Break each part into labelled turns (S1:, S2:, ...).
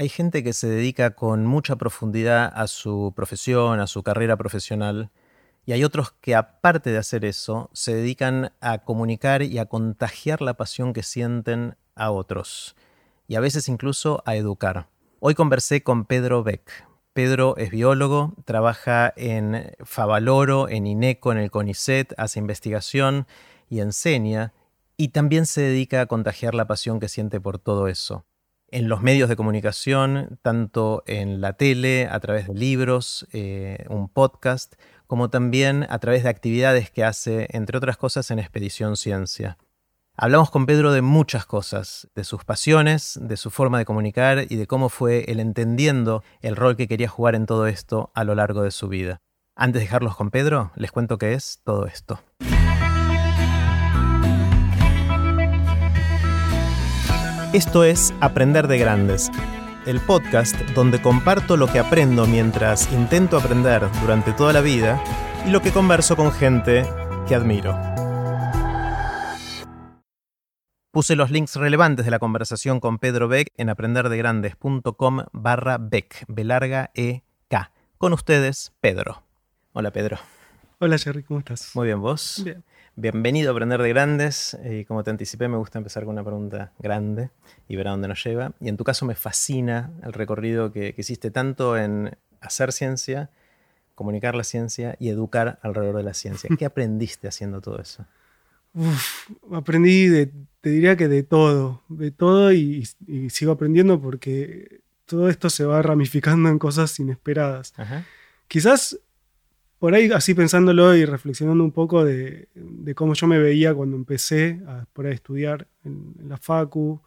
S1: Hay gente que se dedica con mucha profundidad a su profesión, a su carrera profesional, y hay otros que aparte de hacer eso, se dedican a comunicar y a contagiar la pasión que sienten a otros, y a veces incluso a educar. Hoy conversé con Pedro Beck. Pedro es biólogo, trabaja en Favaloro, en INECO, en el CONICET, hace investigación y enseña, y también se dedica a contagiar la pasión que siente por todo eso en los medios de comunicación, tanto en la tele, a través de libros, eh, un podcast, como también a través de actividades que hace, entre otras cosas, en Expedición Ciencia. Hablamos con Pedro de muchas cosas, de sus pasiones, de su forma de comunicar y de cómo fue él entendiendo el rol que quería jugar en todo esto a lo largo de su vida. Antes de dejarlos con Pedro, les cuento qué es todo esto. Esto es Aprender de Grandes, el podcast donde comparto lo que aprendo mientras intento aprender durante toda la vida y lo que converso con gente que admiro. Puse los links relevantes de la conversación con Pedro Beck en aprenderdegrandes.com barra Beck, B larga E K. Con ustedes, Pedro. Hola, Pedro.
S2: Hola, Jerry, ¿cómo estás?
S1: Muy bien, ¿vos?
S2: Bien.
S1: Bienvenido a Aprender de Grandes. Y como te anticipé, me gusta empezar con una pregunta grande y ver a dónde nos lleva. Y en tu caso me fascina el recorrido que, hiciste tanto en hacer ciencia, comunicar la ciencia y educar alrededor de la ciencia. ¿Qué aprendiste haciendo todo eso?
S2: aprendí, de, te diría que de todo, de todo y, sigo aprendiendo porque todo esto se va ramificando en cosas inesperadas. Quizás por ahí así pensándolo y reflexionando un poco de, cómo yo me veía cuando empecé a, por ahí estudiar en, la facu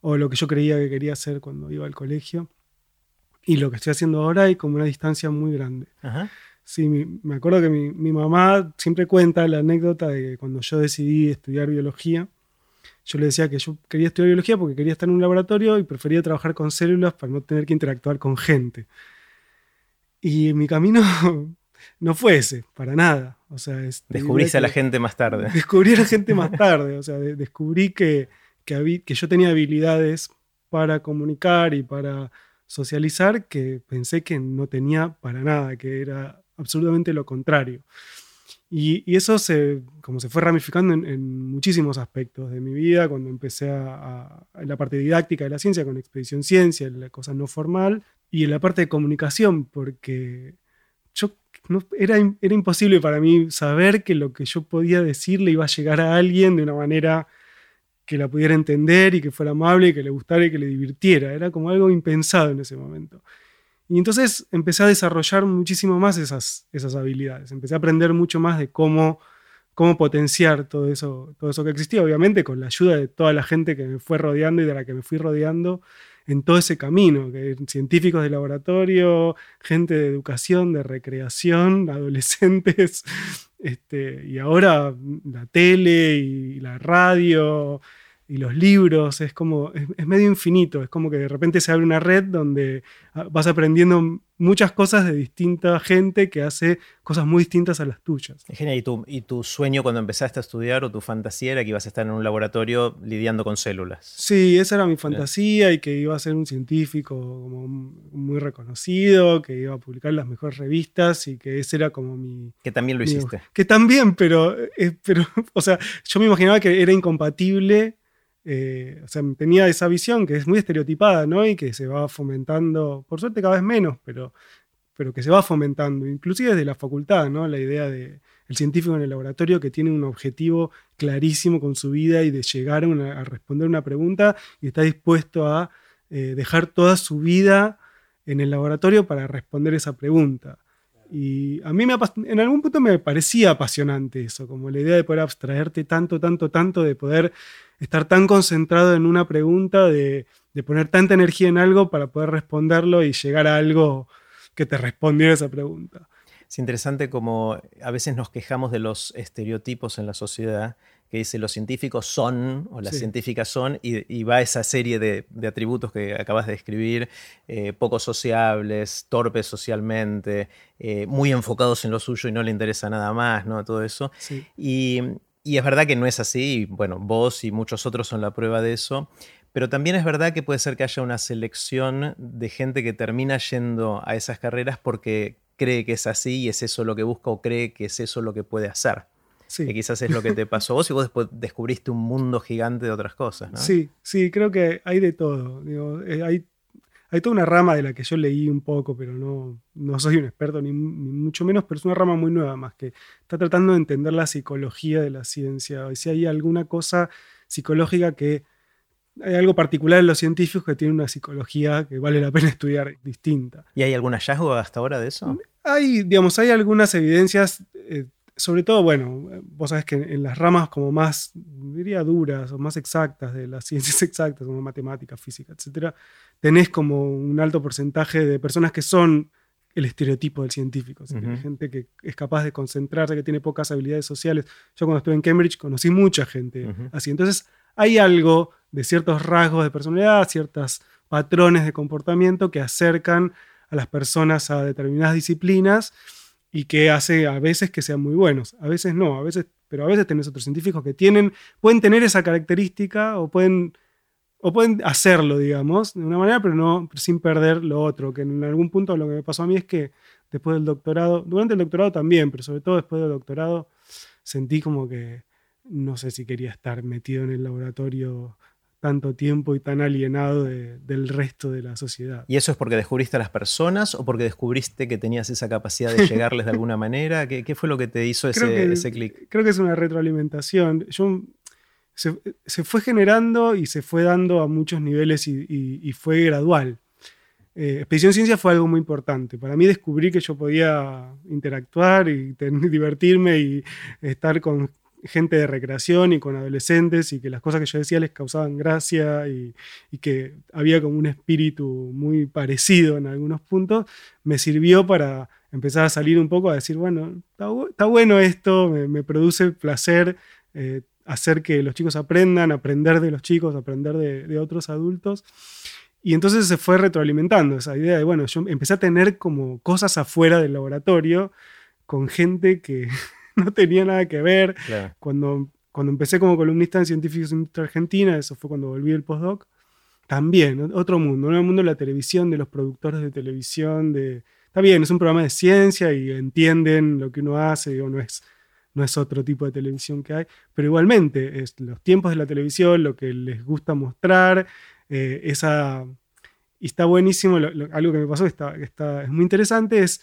S2: o lo que yo creía que quería hacer cuando iba al colegio y lo que estoy haciendo ahora hay como una distancia muy grande. Sí, me acuerdo que mi, mi, mamá siempre cuenta la anécdota de que cuando yo decidí estudiar biología, yo le decía que yo quería estudiar biología porque quería estar en un laboratorio y prefería trabajar con células para no tener que interactuar con gente. Y mi camino no fue ese, para nada. O sea,
S1: a la gente más tarde.
S2: Descubrí a la gente más tarde. O sea, descubrí que, que, que yo tenía habilidades para comunicar y para socializar que pensé que no tenía para nada, que era absolutamente lo contrario. Y, eso se, como se fue ramificando en, muchísimos aspectos de mi vida, cuando empecé a, en la parte didáctica de la ciencia, con Expedición Ciencia, la cosa no formal, y en la parte de comunicación, porque era, era imposible para mí saber que lo que yo podía decirle iba a llegar a alguien de una manera que la pudiera entender y que fuera amable y que le gustara y que le divirtiera. Era como algo impensado en ese momento. Y entonces empecé a desarrollar muchísimo más esas, esas habilidades. Empecé a aprender mucho más de cómo, cómo potenciar todo eso, todo eso que existía, obviamente con la ayuda de toda la gente que me fue rodeando y de la que me fui rodeando en todo ese camino, que científicos de laboratorio, gente de educación, de recreación, adolescentes, este, y ahora la tele y la radio y los libros, es como, es, medio infinito, es como que de repente se abre una red donde ah, vas aprendiendo muchas cosas de distinta gente que hace cosas muy distintas a las tuyas.
S1: Genial, ¿y tu, ¿y tu sueño cuando empezaste a estudiar o tu fantasía era que ibas a estar en un laboratorio lidiando con células?
S2: Sí, esa era mi fantasía y que iba a ser un científico muy reconocido, que iba a publicar las mejores revistas y que ese era como mi...
S1: Que también lo hiciste.
S2: que también, pero, eh, pero, o sea, yo me imaginaba que era incompatible eh, o sea, tenía esa visión que es muy estereotipada, ¿no? Y que se va fomentando, por suerte cada vez menos, pero, pero que se va fomentando, inclusive desde la facultad, ¿no? La idea de el científico en el laboratorio que tiene un objetivo clarísimo con su vida y de llegar a, responder una pregunta y está dispuesto a eh, dejar toda su vida en el laboratorio para responder esa pregunta. Y a mí me, en algún punto me parecía apasionante eso, como la idea de poder abstraerte tanto, tanto, tanto, de poder estar tan concentrado en una pregunta, de, poner tanta energía en algo para poder responderlo y llegar a algo que te respondiera esa pregunta.
S1: Es interesante como a veces nos quejamos de los estereotipos en la sociedad, que dice los científicos son o las científicas son, y, va esa serie de, atributos que acabas de describir, eh, poco sociables, torpes socialmente, eh, muy enfocados en lo suyo y no le interesa nada más, ¿no? Todo eso. Y, y es verdad que no es así, bueno, vos y muchos otros son la prueba de eso, Pero también es verdad que puede ser que haya una selección de gente que termina yendo a esas carreras porque cree que es así y es eso lo que busca o cree que es eso lo que puede hacer. Que quizás es lo que te pasó vos y vos después descubriste un mundo gigante de otras cosas, ¿no?
S2: Sí, sí, creo que hay de todo. Eh, hay, hay toda una rama de la que yo leí un poco, pero no, no soy un experto ni, mucho menos, pero es una rama muy nueva más que está tratando de entender la psicología de la ciencia. Y si hay alguna cosa psicológica que hay algo particular en los científicos que tiene una psicología que vale la pena estudiar distinta.
S1: ¿Y hay algún hallazgo hasta ahora de eso?
S2: Hay, digamos, hay algunas evidencias eh, sobre todo, bueno, vos sabés que en las ramas como más, diría, duras o más exactas de las ciencias exactas, como matemáticas, física, etcétera, tenés como un alto porcentaje de personas que son el estereotipo del científico. Gente que es capaz de concentrarse, que tiene pocas habilidades sociales. Yo cuando estuve en Cambridge conocí mucha gente así. Entonces hay algo de ciertos rasgos de personalidad, ciertos patrones de comportamiento que acercan a las personas a determinadas disciplinas y que hace a veces que sean muy buenos, a veces no, a veces, pero a veces tenés otros científicos que tienen, pueden tener esa característica o pueden, o pueden hacerlo, digamos, de una manera, pero no sin perder lo otro, que en algún punto lo que me pasó a mí es que después del doctorado, durante el doctorado también, pero sobre todo después del doctorado, sentí como que no sé si quería estar metido en el laboratorio tanto tiempo y tan alienado del resto de la sociedad.
S1: ¿Y eso es porque descubriste a las personas o porque descubriste que tenías esa capacidad de llegarles de alguna manera? ¿Qué, fue lo que te hizo ese, ese clic?
S2: Creo que es una retroalimentación. Yo, se, fue generando y se fue dando a muchos niveles y, fue gradual. Eh, Expedición Ciencia fue algo muy importante. Para mí descubrí que yo podía interactuar y divertirme y estar con gente de recreación y con adolescentes y que las cosas que yo decía les causaban gracia y, que había como un espíritu muy parecido en algunos puntos, me sirvió para empezar a salir un poco a decir, bueno, está, bueno esto, me, produce placer eh, hacer que los chicos aprendan, aprender de los chicos, aprender de, de otros adultos. Y entonces se fue retroalimentando esa idea de, bueno, yo empecé a tener como cosas afuera del laboratorio con gente que no tenía nada que ver. Cuando, cuando empecé como columnista en Científicos en Argentina, eso fue cuando volví el postdoc, también, otro mundo, un mundo de la televisión, de los productores de televisión, de... Está bien, es un programa de ciencia y entienden lo que uno hace, digo, no es, no es otro tipo de televisión que hay, pero igualmente, es los tiempos de la televisión, lo que les gusta mostrar, eh, esa... Y está buenísimo, algo que me pasó, está, está, es muy interesante, es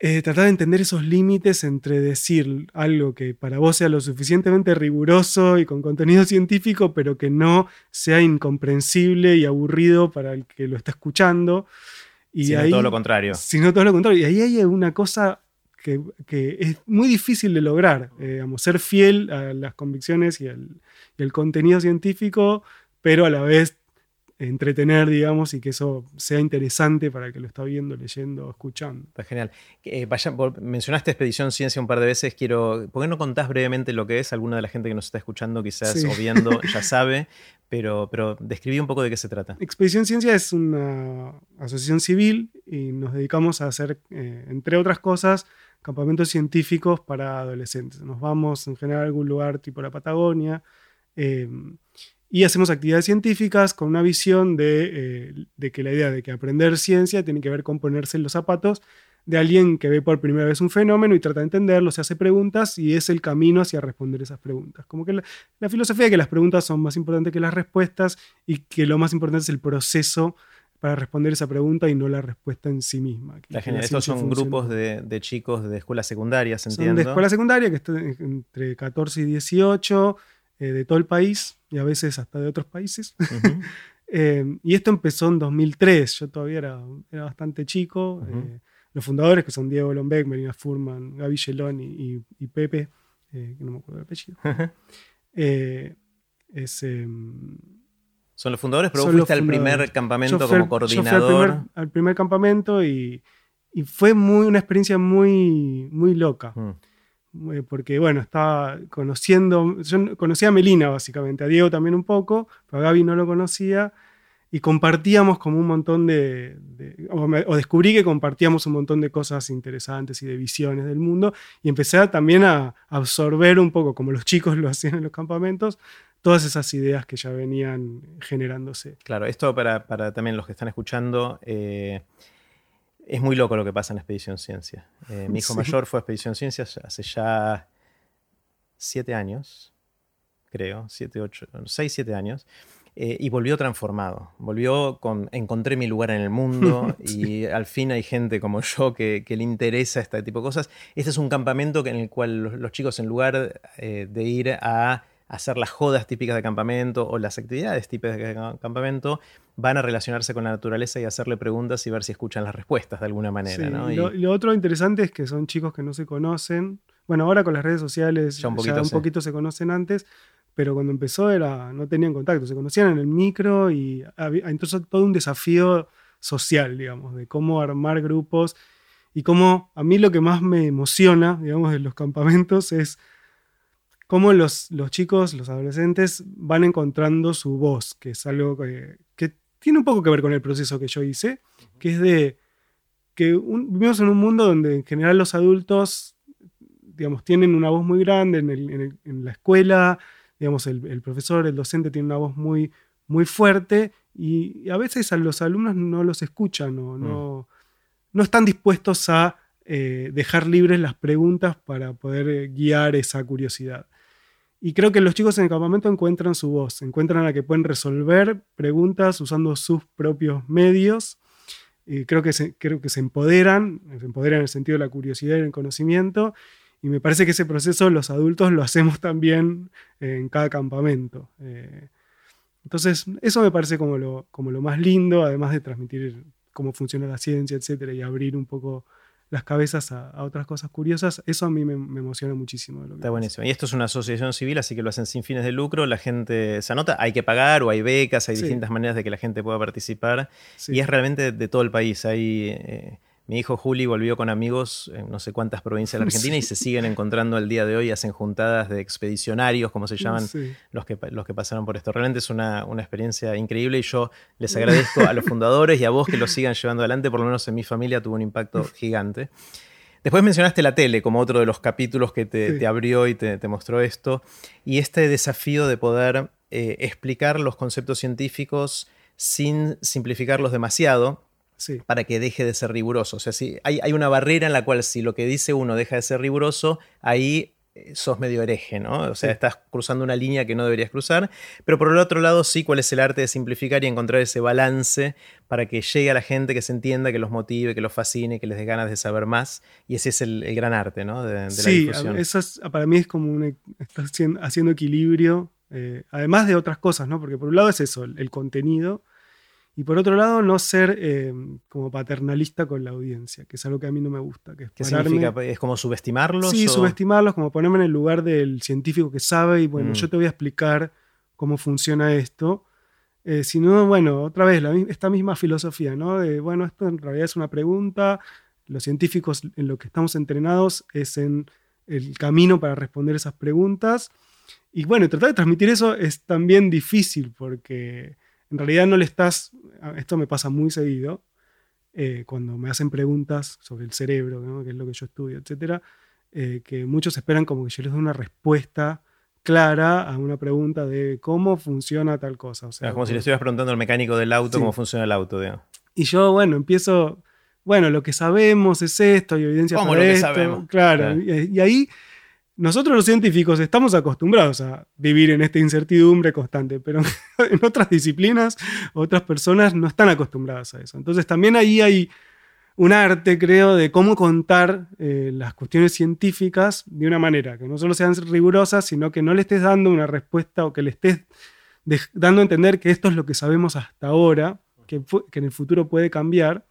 S2: eh, tratar de entender esos límites entre decir algo que para vos sea lo suficientemente riguroso y con contenido científico, pero que no sea incomprensible y aburrido para el que lo está escuchando.
S1: Y sino todo lo contrario.
S2: Sino todo lo contrario. Y ahí hay una cosa que, es muy difícil de lograr, eh, ser fiel a las convicciones y al contenido científico, pero a la vez entretener, digamos, y que eso sea interesante para el que lo está viendo, leyendo, escuchando.
S1: Está genial. Eh, mencionaste Expedición Ciencia un par de veces. Quiero, ¿Por qué no contás brevemente lo que es? Alguna de la gente que nos está escuchando quizás o viendo ya sabe, pero, pero describí un poco de qué se trata.
S2: Expedición Ciencia es una asociación civil y nos dedicamos a hacer, eh, entre otras cosas, campamentos científicos para adolescentes. Nos vamos en general a algún lugar tipo la Patagonia. Eh, y hacemos actividades científicas con una visión eh, de, que la idea de que aprender ciencia tiene que ver con ponerse en los zapatos de alguien que ve por primera vez un fenómeno y trata de entenderlo, se hace preguntas y es el camino hacia responder esas preguntas. Como que la, filosofía de que las preguntas son más importantes que las respuestas y que lo más importante es el proceso para responder esa pregunta y no la respuesta en sí misma.
S1: La estos son grupos de, chicos de escuelas secundarias, entiendo.
S2: Son de escuela secundaria, que están entre 14 y 18, eh, de todo el país y a veces hasta de otros países. Eh, y esto empezó en 2003, yo todavía era, era bastante chico. Eh, los fundadores, que son Diego Lombeck, Melina Furman, Gaby Gelón y, Pepe, que no me acuerdo el apellido, es, em,
S1: son los fundadores, pero vos fuiste al primer campamento como coordinador.
S2: Yo fui al primer, campamento y, y, fue muy, una experiencia muy, muy loca. Mm. Eh, porque bueno, estaba conociendo, yo conocía a Melina básicamente, a Diego también un poco, pero a Gaby no lo conocía, y compartíamos como un montón de, o, descubrí que compartíamos un montón de cosas interesantes y de visiones del mundo, y empecé también a absorber un poco, como los chicos lo hacían en los campamentos, todas esas ideas que ya venían generándose.
S1: Claro, esto para, también los que están escuchando, eh, es muy loco lo que pasa en Expedición Ciencia. Eh, mi hijo mayor fue a Expedición Ciencia hace ya siete años, creo, siete, ocho, seis, siete años. Eh, y volvió transformado. Volvió con, encontré mi lugar en el mundo y al fin hay gente como yo que, le interesa este tipo de cosas. Este es un campamento en el cual los, chicos en lugar eh, de ir a hacer las jodas típicas de campamento o las actividades típicas de campamento, van a relacionarse con la naturaleza y hacerle preguntas y ver si escuchan las respuestas de alguna manera. y...
S2: Lo, otro interesante es que son chicos que no se conocen. Bueno, ahora con las redes sociales ya un poquito se conocen antes, pero cuando empezó era, no tenían contacto, se conocían en el micro y había, entonces todo un desafío social, digamos, de cómo armar grupos y cómo a mí lo que más me emociona, digamos, de los campamentos es cómo los, los chicos, los adolescentes van encontrando su voz, que es algo que, tiene un poco que ver con el proceso que yo hice, que es de que vivimos en un mundo donde en general los adultos, digamos, tienen una voz muy grande en, en la escuela, digamos, el, profesor, el docente tiene una voz muy, muy fuerte y, a veces a los alumnos no los escuchan o no, no están dispuestos a eh, dejar libres las preguntas para poder eh, guiar esa curiosidad. Y creo que los chicos en el campamento encuentran su voz, encuentran a que pueden resolver preguntas usando sus propios medios. Y creo que se, creo que se empoderan, se empoderan en el sentido de la curiosidad y el conocimiento, y me parece que ese proceso los adultos lo hacemos también en cada campamento. Eh, entonces, eso me parece como lo, como lo más lindo, además de transmitir cómo funciona la ciencia, etcétera, y abrir un poco las cabezas a, otras cosas curiosas, eso a mí me, emociona muchísimo.
S1: Está buenísimo. Y esto es una asociación civil, así que lo hacen sin fines de lucro, la gente se anota, hay que pagar o hay becas, hay distintas maneras de que la gente pueda participar, y es realmente de todo el país. Hay... Eh, mi hijo Juli volvió con amigos en no sé cuántas provincias de la Argentina y se siguen encontrando al día de hoy, hacen juntadas de expedicionarios, como se llaman los, que, los que pasaron por esto. Realmente es una, experiencia increíble y yo les agradezco a los fundadores y a vos que lo sigan llevando adelante, por lo menos en mi familia tuvo un impacto gigante. Después mencionaste la tele como otro de los capítulos que te, abrió y te, mostró esto, y este desafío de poder eh, explicar los conceptos científicos sin simplificarlos demasiado, para que deje de ser riguroso. O sea, si hay, una barrera en la cual si lo que dice uno deja de ser riguroso, ahí eh, sos medio hereje, ¿no? O sea, estás cruzando una línea que no deberías cruzar. Pero por el otro lado, sí, cuál es el arte de simplificar y encontrar ese balance para que llegue a la gente, que se entienda, que los motive, que los fascine, que les dé ganas de saber más. Y ese es el, gran arte, ¿no? De,
S2: sí, eso para mí es como un, estás haciendo equilibrio, eh, además de otras cosas, ¿no? Porque por un lado es eso, el contenido y por otro lado, no ser eh, como paternalista con la audiencia, que es algo que a mí no me gusta. Que es
S1: ¿Qué significa? ¿Es como subestimarlos?
S2: Sí, subestimarlos, como ponerme en el lugar del científico que sabe y bueno, mm. yo te voy a explicar cómo funciona esto. Eh, sino, bueno, otra vez, esta misma filosofía, ¿no? De, bueno, esto en realidad es una pregunta, los científicos en lo que estamos entrenados es en el camino para responder esas preguntas. Y bueno, tratar de transmitir eso es también difícil porque en realidad no le estás, esto me pasa muy seguido, eh, cuando me hacen preguntas sobre el cerebro, que es lo que yo estudio, etc., eh, que muchos esperan como que yo les dé una respuesta clara a una pregunta de cómo funciona tal cosa. O sea,
S1: como si le estuvieras preguntando al mecánico del auto cómo funciona el auto.
S2: Y yo, bueno, empiezo, bueno, lo que sabemos es esto, hay evidencia
S1: ¿Cómo lo que sabemos?
S2: Claro, y, ahí nosotros los científicos estamos acostumbrados a vivir en esta incertidumbre constante, pero en otras disciplinas, otras personas no están acostumbradas a eso. Entonces también ahí hay un arte, creo, de cómo contar eh, las cuestiones científicas de una manera que no solo sean rigurosas, sino que no le estés dando una respuesta o que le estés dando a entender que esto es lo que sabemos hasta ahora, que, que en el futuro puede cambiar,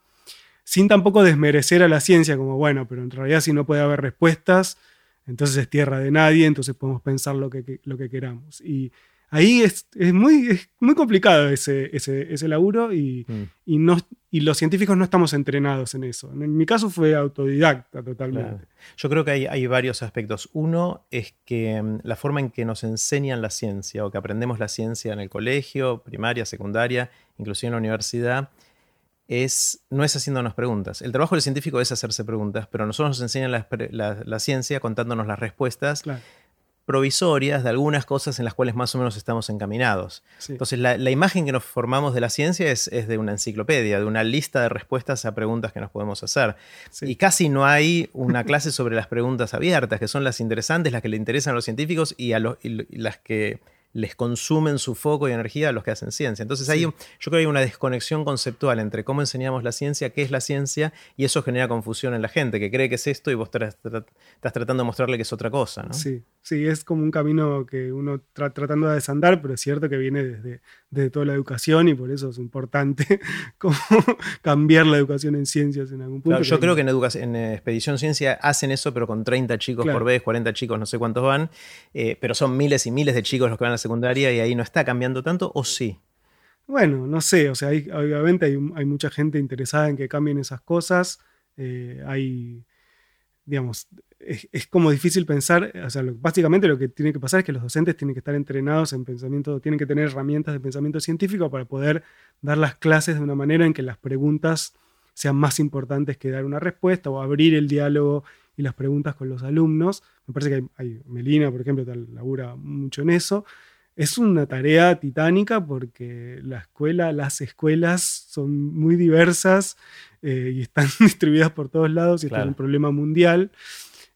S2: sin tampoco desmerecer a la ciencia como, bueno, pero en realidad si no puede haber respuestas, entonces es tierra de nadie, entonces podemos pensar lo que, lo que queramos. Y ahí es, muy, muy complicado ese, ese, laburo y, mm. y, no, y los científicos no estamos entrenados en eso. En mi caso fue autodidacta totalmente.
S1: Yo creo que hay, hay, varios aspectos. Uno es que mm, la forma en que nos enseñan la ciencia o que aprendemos la ciencia en el colegio, primaria, secundaria, inclusive en la universidad, es, no es haciéndonos preguntas. El trabajo del científico es hacerse preguntas, pero nosotros nos enseñan la, ciencia contándonos las respuestas provisorias de algunas cosas en las cuales más o menos estamos encaminados.
S2: Sí.
S1: Entonces, la, la imagen que nos formamos de la ciencia es, es de una enciclopedia, de una lista de respuestas a preguntas que nos podemos hacer.
S2: Sí.
S1: Y casi no hay una clase sobre las preguntas abiertas, que son las interesantes, las que le interesan a los científicos y, a los, y las que les consumen su foco y energía a los que hacen ciencia. Entonces
S2: Sí.
S1: un- yo creo que hay una desconexión conceptual entre cómo enseñamos la ciencia, qué es la ciencia, y eso genera confusión en la gente, que cree que es esto y vos tra- estás tratando de mostrarle que es otra cosa. ¿no?
S2: Sí, sí, es como un camino que uno tra- tratando de desandar, pero es cierto que viene desde, desde toda la educación y por eso es importante como cambiar la educación en ciencias en algún punto.
S1: Claro, yo creo que en, educación, en eh, Expedición Ciencia hacen eso, pero con 30 chicos
S2: Claro.
S1: por vez, 40 chicos, no sé cuántos van, eh, pero son miles y miles de chicos los que van a secundaria y ahí no está cambiando tanto, o sí.
S2: Bueno, no sé, o sea, hay- obviamente hay, hay mucha gente interesada en que cambien esas cosas. eh, hay, digamos, es, como difícil pensar, o sea, básicamente lo que tiene que pasar es que los docentes tienen que estar entrenados en pensamiento, tienen que tener herramientas de pensamiento científico para poder dar las clases de una manera en que las preguntas sean más importantes que dar una respuesta o abrir el diálogo y las preguntas con los alumnos. Me parece que hay, hay- Melina, por ejemplo, tal, labura mucho en eso. Es una tarea titánica porque la escuela, las escuelas son muy diversas eh, y están distribuidas por todos lados y
S1: Claro.
S2: es un problema mundial.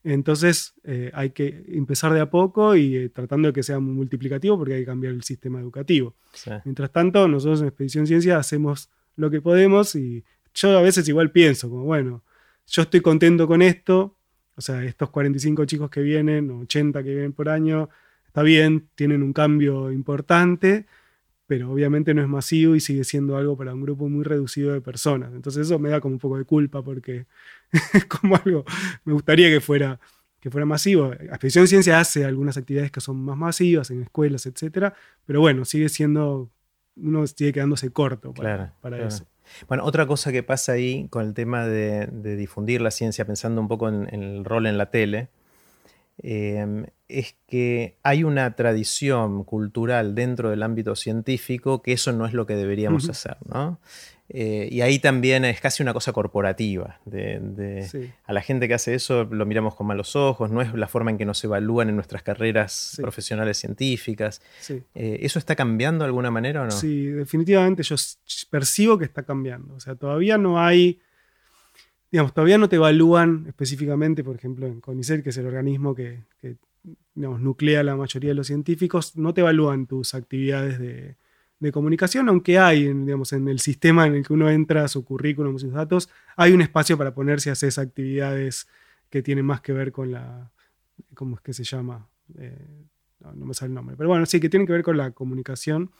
S2: Entonces eh, hay que empezar de a poco y eh, tratando de que sea multiplicativo porque hay que cambiar el sistema educativo.
S1: Sí.
S2: Mientras tanto, nosotros en Expedición Ciencia hacemos lo que podemos y yo a veces igual pienso, como bueno, yo estoy contento con esto, o sea, estos 45 chicos que vienen, o 80 que vienen por año, está bien, tienen un cambio importante, pero obviamente no es masivo y sigue siendo algo para un grupo muy reducido de personas. Entonces eso me da como un poco de culpa porque es como algo, me gustaría que fuera, que fuera masivo. Expedición Ciencia hace algunas actividades que son más masivas en escuelas, etcétera, pero bueno, sigue siendo, uno sigue quedándose corto para,
S1: Claro,
S2: para
S1: claro.
S2: eso.
S1: Bueno, otra cosa que pasa ahí con el tema de, de difundir la ciencia, pensando un poco en, en el rol en la tele, eh, es que hay una tradición cultural dentro del ámbito científico que eso no es lo que deberíamos hacer, ¿no? Eh, y ahí también es casi una cosa corporativa. De, de-
S2: Sí.
S1: A la gente que hace eso lo miramos con malos ojos, no es la forma en que nos evalúan en nuestras carreras
S2: Sí.
S1: profesionales científicas.
S2: Sí.
S1: Eh, ¿Eso está cambiando de alguna manera o no?
S2: Sí, definitivamente yo percibo que está cambiando. O sea, todavía no hay, digamos, todavía no te evalúan específicamente, por ejemplo, en CONICET, que es el organismo que, digamos, nuclea la mayoría de los científicos, no te evalúan tus actividades de, comunicación, aunque hay, digamos, en el sistema en el que uno entra, su currículum, sus datos, hay un espacio para ponerse a hacer esas actividades que tienen más que ver con la, ¿cómo es que se llama? Eh, no, no me sale el nombre, pero bueno, sí, que tienen que ver con la comunicación.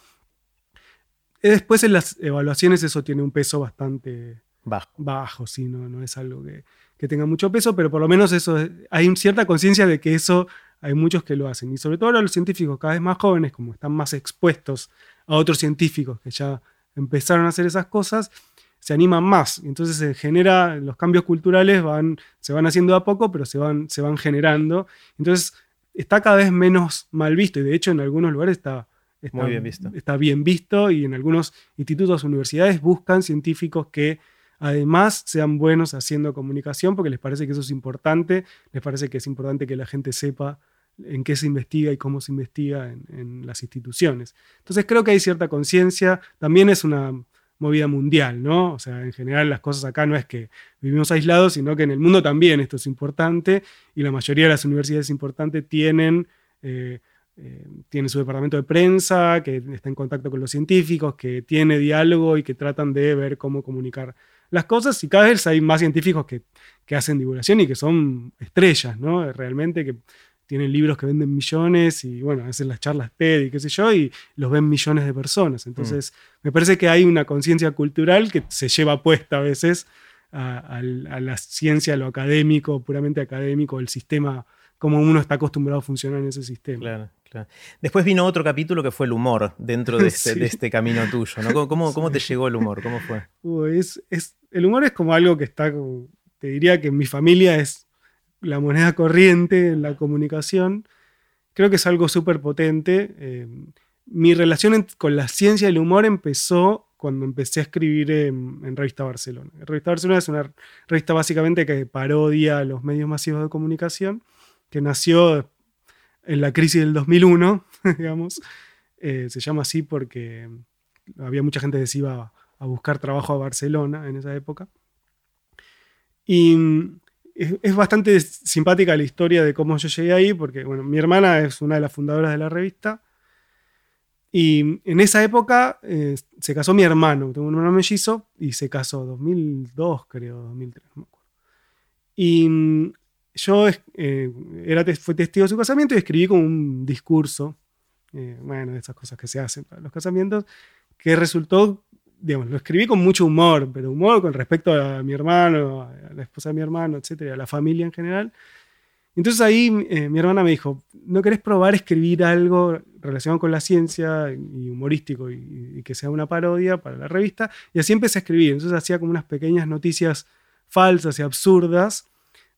S2: Eh, Después en las evaluaciones eso tiene un peso bastante
S1: Bajo.
S2: bajo, sí, no, no es algo que, que tenga mucho peso, pero por lo menos eso es- hay cierta conciencia de que eso hay muchos que lo hacen. Y sobre todo ahora los científicos cada vez más jóvenes, como están más expuestos a otros científicos que ya empezaron a hacer esas cosas, se animan más. Y entonces se genera, los cambios culturales van, se van haciendo a poco, pero se van, se van generando. Entonces está cada vez menos mal visto y de hecho en algunos lugares está, está,
S1: Muy bien visto.
S2: está bien visto y en algunos institutos, universidades buscan científicos que además sean buenos haciendo comunicación porque les parece que eso es importante, les parece que es importante que la gente sepa en qué se investiga y cómo se investiga en, las instituciones. Entonces creo que hay cierta conciencia, también es una movida mundial, ¿no? O sea, en general las cosas acá no es que vivimos aislados, sino que en el mundo también esto es importante y la mayoría de las universidades importantes tienen... eh, eh, su departamento de prensa, que está en contacto con los científicos, que tiene diálogo y que tratan de ver cómo comunicar las cosas. Y cada vez hay más científicos que, que hacen divulgación y que son estrellas, ¿no? Realmente que tienen libros que venden millones y, bueno, hacen las charlas TED y qué sé yo, y los ven millones de personas. Entonces, me parece que hay una conciencia cultural que se lleva puesta a veces a, a- a la ciencia, a lo académico, puramente académico, el sistema, como uno está acostumbrado a funcionar en ese sistema.
S1: Claro, claro. Después vino otro capítulo que fue el humor dentro de este,
S2: Sí.
S1: de este camino tuyo. ¿no? ¿Cómo, cómo, cómo te llegó el humor? ¿Cómo fue?
S2: Uy, es, es- el humor es como algo que está, te diría que en mi familia es la moneda corriente en la comunicación. Creo que es algo súper potente. Eh, mi relación con la ciencia y el humor empezó cuando empecé a escribir en, Revista Barcelona. Revista Barcelona es una revista básicamente que parodia los medios masivos de comunicación, que nació en la crisis del 2001, digamos. Eh, se llama así porque había mucha gente que se iba a buscar trabajo a Barcelona en esa época. Y mm, es, bastante simpática la historia de cómo yo llegué ahí, porque bueno, mi hermana es una de las fundadoras de la revista. Y en esa época eh, se casó mi hermano, tengo un hermano mellizo, y se casó 2002, creo, 2003, no me acuerdo. Y mm, yo eh, era, fui testigo de su casamiento y escribí como un discurso, eh, bueno, de esas cosas que se hacen para los casamientos, que resultó digamos, lo escribí con mucho humor, pero humor con respecto a mi hermano, a la esposa de mi hermano, etcétera, a la familia en general. Entonces ahí eh, mi hermana me dijo, ¿no querés probar escribir algo relacionado con la ciencia y humorístico y, que sea una parodia para la revista? Y así empecé a escribir. Entonces hacía como unas pequeñas noticias falsas y absurdas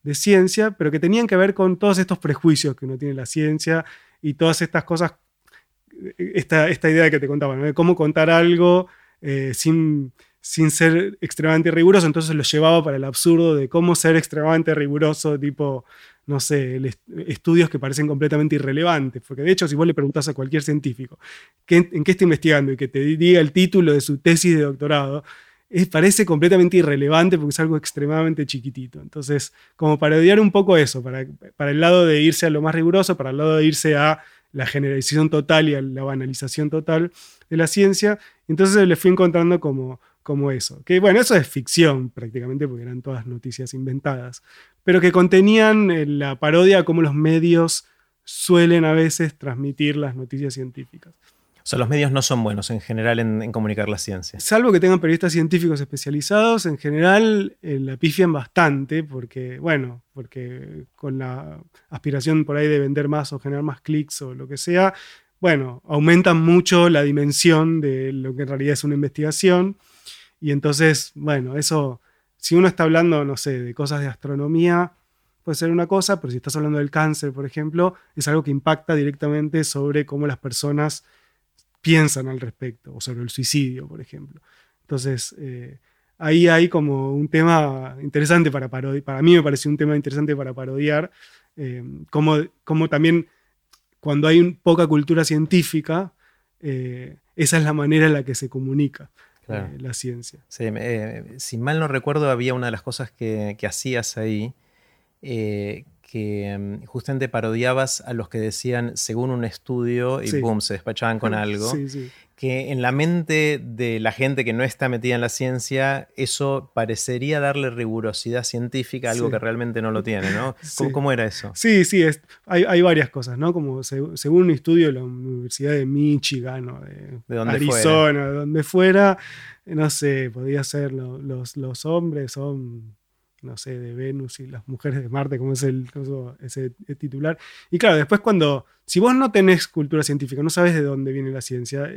S2: de ciencia, pero que tenían que ver con todos estos prejuicios que uno tiene la ciencia y todas estas cosas, esta, esta idea que te contaba, de cómo contar algo eh, sin, sin ser extremadamente riguroso, entonces lo llevaba para el absurdo de cómo ser extremadamente riguroso, tipo, no sé, estudios que parecen completamente irrelevantes, porque de hecho si vos le preguntás a cualquier científico en qué está investigando y que te diga el título de su tesis de doctorado, parece completamente irrelevante porque es algo extremadamente chiquitito. Entonces, como para odiar un poco eso, para, para el lado de irse a lo más riguroso, para el lado de irse a la generalización total y a la banalización total de la ciencia, entonces le fui encontrando como, como eso. Que bueno, eso es ficción prácticamente, porque eran todas noticias inventadas, pero que contenían eh, la parodia como los medios suelen a veces transmitir las noticias científicas.
S1: O sea, los medios no son buenos en general en, comunicar la ciencia.
S2: Salvo que tengan periodistas científicos especializados, en general eh, la pifian bastante, porque, bueno, porque con la aspiración por ahí de vender más o generar más clics o lo que sea, bueno, aumentan mucho la dimensión de lo que en realidad es una investigación. Y entonces, bueno, eso, si uno está hablando, no sé, de cosas de astronomía, puede ser una cosa, pero si estás hablando del cáncer, por ejemplo, es algo que impacta directamente sobre cómo las personas piensan al respecto, o sobre el suicidio, por ejemplo. Entonces, eh, ahí hay como un tema interesante para parodiar, para mí me pareció un tema interesante para parodiar, eh, como, como también cuando hay poca cultura científica, eh, esa es la manera en la que se comunica eh, la ciencia.
S1: Eh, si mal no recuerdo, había una de las cosas que, hacías ahí, que mm, justamente parodiabas a los que decían según un estudio y boom, se despachaban con algo. Que en la mente de la gente que no está metida en la ciencia, eso parecería darle rigurosidad científica a algo que realmente no lo tiene, ¿no? ¿Cómo, era eso?
S2: Sí, sí, hay, varias cosas, ¿no? Como según un estudio de la Universidad de Michigan o de, Arizona, de donde fuera, no sé, podía ser los, los hombres son no sé, de Venus y las mujeres de Marte, como es el, ese titular. Y claro, después cuando, si vos no tenés cultura científica, no sabes de dónde viene la ciencia,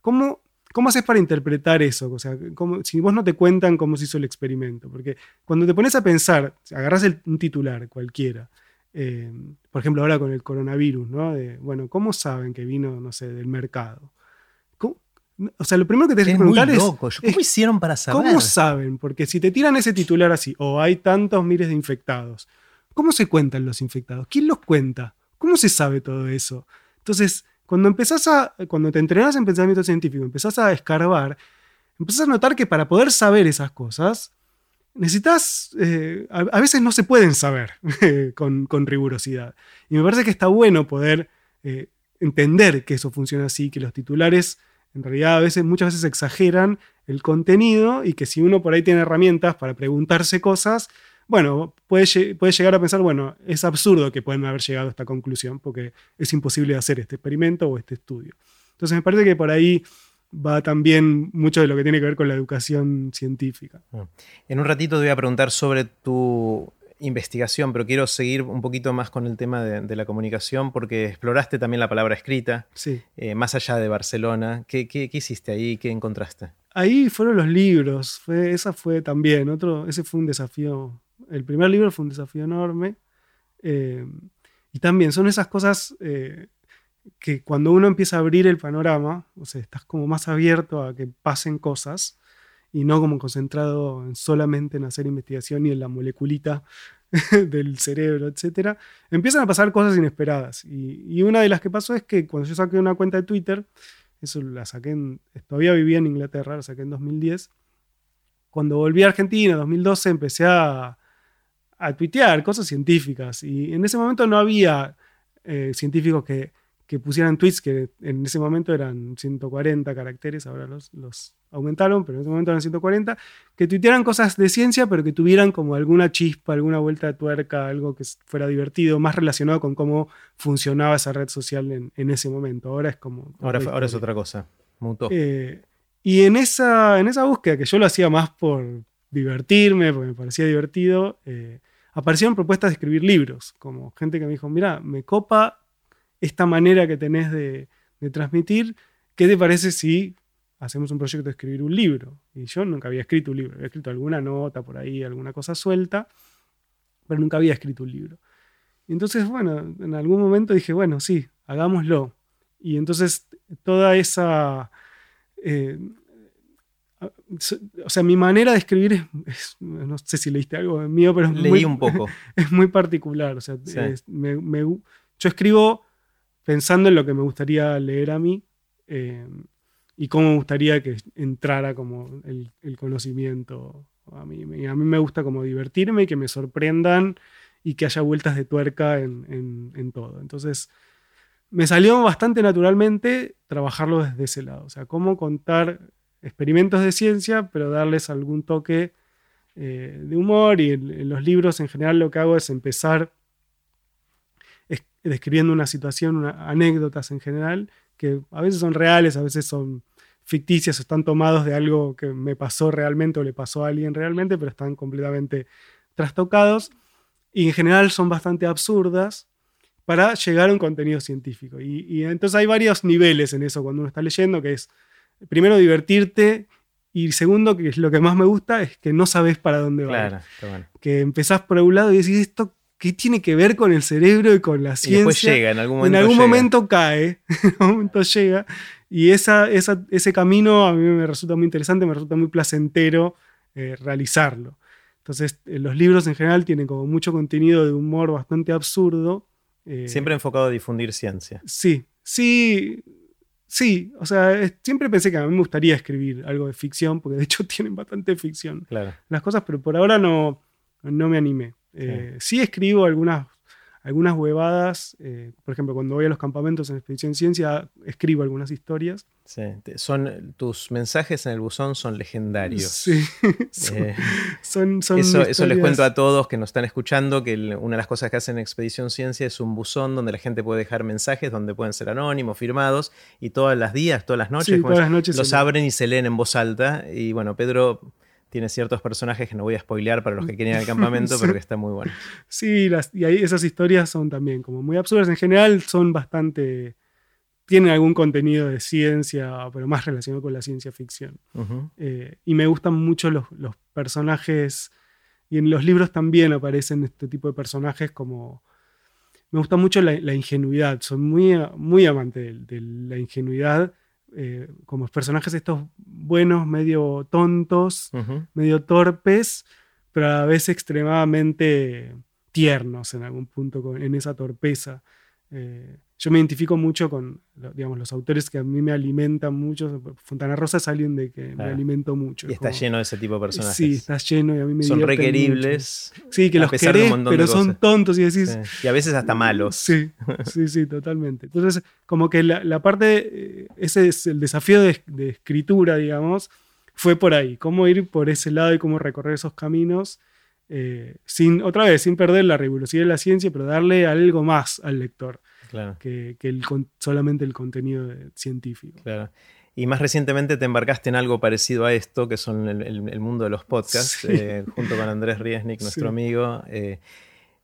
S2: ¿cómo, cómo haces para interpretar eso? O sea, si vos no te cuentan cómo se hizo el experimento, porque cuando te pones a pensar, agarras un titular cualquiera, eh, por ejemplo ahora con el coronavirus, ¿no? Bueno, ¿cómo saben que vino, no sé, del mercado? O sea, lo primero que te que preguntar es,
S1: ¿Cómo hicieron para saber?
S2: ¿Cómo saben? Porque si te tiran ese titular así, o hay tantos miles de infectados, ¿cómo se cuentan los infectados? ¿Quién los cuenta? ¿Cómo se sabe todo eso? Entonces, cuando empezás a, cuando te entrenas en pensamiento científico, empezás a escarbar, empezás a notar que para poder saber esas cosas, necesitas, eh, a, veces no se pueden saber con, rigurosidad. Y me parece que está bueno poder eh, entender que eso funciona así, que los titulares en realidad a veces, muchas veces exageran el contenido y que si uno por ahí tiene herramientas para preguntarse cosas, bueno, puede, puede llegar a pensar, bueno, es absurdo que puedan haber llegado a esta conclusión porque es imposible hacer este experimento o este estudio. Entonces me parece que por ahí va también mucho de lo que tiene que ver con la educación científica.
S1: Mm. En un ratito te voy a preguntar sobre tu investigación, pero quiero seguir un poquito más con el tema de, la comunicación porque exploraste también la palabra escrita,
S2: sí.
S1: Eh, más allá de Barcelona. ¿Qué, ¿Qué, hiciste ahí? ¿Qué encontraste?
S2: Ahí fueron los libros, fue, esa fue también, otro, ese fue un desafío, el primer libro fue un desafío enorme. Eh, y también son esas cosas eh, que cuando uno empieza a abrir el panorama, o sea, estás como más abierto a que pasen cosas, y no como concentrado solamente en hacer investigación y en la moleculita del cerebro, etc., empiezan a pasar cosas inesperadas. Y, una de las que pasó es que cuando yo saqué una cuenta de Twitter, eso la saqué en, todavía vivía en Inglaterra, la saqué en 2010, cuando volví a Argentina, en 2012, empecé a, a tuitear cosas científicas. Y en ese momento no había eh, científicos que, que, pusieran tweets que en ese momento eran 140 caracteres, ahora los, los aumentaron, pero en ese momento eran 140, que tuitearan cosas de ciencia, pero que tuvieran como alguna chispa, alguna vuelta de tuerca, algo que fuera divertido, más relacionado con cómo funcionaba esa red social en, en ese momento. Ahora es como...
S1: Ahora, ahora es otra cosa, mutó.
S2: Eh, y en esa, en esa búsqueda, que yo lo hacía más por divertirme, porque me parecía divertido, eh, aparecieron propuestas de escribir libros, como gente que me dijo, mira, me copa esta manera que tenés de, transmitir, ¿qué te parece si hacemos un proyecto de escribir un libro? Y yo nunca había escrito un libro, había escrito alguna nota por ahí, alguna cosa suelta, pero nunca había escrito un libro. Y entonces, bueno, en algún momento dije, bueno, sí, hagámoslo. Y entonces toda esa... Eh, o sea, mi manera de escribir es, no sé si leíste algo mío, pero es
S1: Leí
S2: muy,
S1: un poco.
S2: Es muy particular. O sea, yo escribo pensando en lo que me gustaría leer a mí eh, y cómo me gustaría que entrara como el, conocimiento a mí. Y a mí me gusta como divertirme y que me sorprendan y que haya vueltas de tuerca en, todo. Entonces, me salió bastante naturalmente trabajarlo desde ese lado. O sea, cómo contar experimentos de ciencia, pero darles algún toque eh, de humor. Y en, los libros en general lo que hago es empezar describiendo una situación, anécdotas en general, que a veces son reales, a veces son ficticias, están tomados de algo que me pasó realmente o le pasó a alguien realmente, pero están completamente trastocados. Y en general son bastante absurdas para llegar a un contenido científico. y entonces hay varios niveles en eso cuando uno está leyendo, que es primero divertirte y segundo, que es lo que más me gusta, es que no sabes para dónde va. Claro, Que empezás por un lado y decís, ¿esto qué tiene que ver con el cerebro y con la ciencia? Y
S1: después llega, en algún momento.
S2: En algún momento cae, en algún momento llega. Y esa, ese camino a mí me resulta muy interesante, me resulta muy placentero eh, realizarlo. Entonces, eh, los libros en general tienen como mucho contenido de humor bastante absurdo.
S1: Eh, Siempre enfocado a difundir ciencia.
S2: Sí, sí Sí, o sea, siempre pensé que a mí me gustaría escribir algo de ficción, porque de hecho tienen bastante ficción las cosas, pero por ahora no, no me animé. Eh, sí escribo algunas algunas huevadas. Eh, por ejemplo, cuando voy a los campamentos en Expedición Ciencia, escribo algunas historias.
S1: Sí, son, tus mensajes en el buzón son legendarios.
S2: Sí, eh, son,
S1: eso, les cuento a todos que nos están escuchando, que una de las cosas que hacen en Expedición Ciencia es un buzón donde la gente puede dejar mensajes, donde pueden ser anónimos, firmados, y todas las días, todas las noches,
S2: todas las noches
S1: los abren y se leen en voz alta. Y bueno, Pedro tiene ciertos personajes que no voy a spoilear para los que quieren ir al campamento, pero que está muy bueno.
S2: Sí, y ahí esas historias son también como muy absurdas. En general son bastante... Tienen algún contenido de ciencia, pero más relacionado con la ciencia ficción. Eh, y me gustan mucho los, personajes, y en los libros también aparecen este tipo de personajes como... Me gusta mucho la, ingenuidad, soy muy, muy amante de la ingenuidad eh, como personajes estos buenos, medio tontos, medio torpes, pero a la vez extremadamente tiernos en algún punto en esa torpeza. Eh, yo me identifico mucho con digamos, los autores que a mí me alimentan mucho. Fontana Rosa es alguien de que me alimento mucho.
S1: Y está lleno de ese tipo de personajes.
S2: Sí, está lleno y a mí me
S1: Son requeribles.
S2: Sí, que los querés, pero son tontos y decís...
S1: Y a veces hasta malos.
S2: Sí, sí, sí, totalmente. Entonces, como que la, parte, eh, ese es el desafío de, escritura, digamos, fue por ahí. Cómo ir por ese lado y cómo recorrer esos caminos. Eh, sin, otra vez, sin perder la rigurosidad de la ciencia, pero darle algo más al lector que, el, solamente el contenido científico.
S1: Claro. Y más recientemente te embarcaste en algo parecido a esto, que son el, mundo de los podcasts, eh, junto con Andrés Riesnik, nuestro amigo. Eh,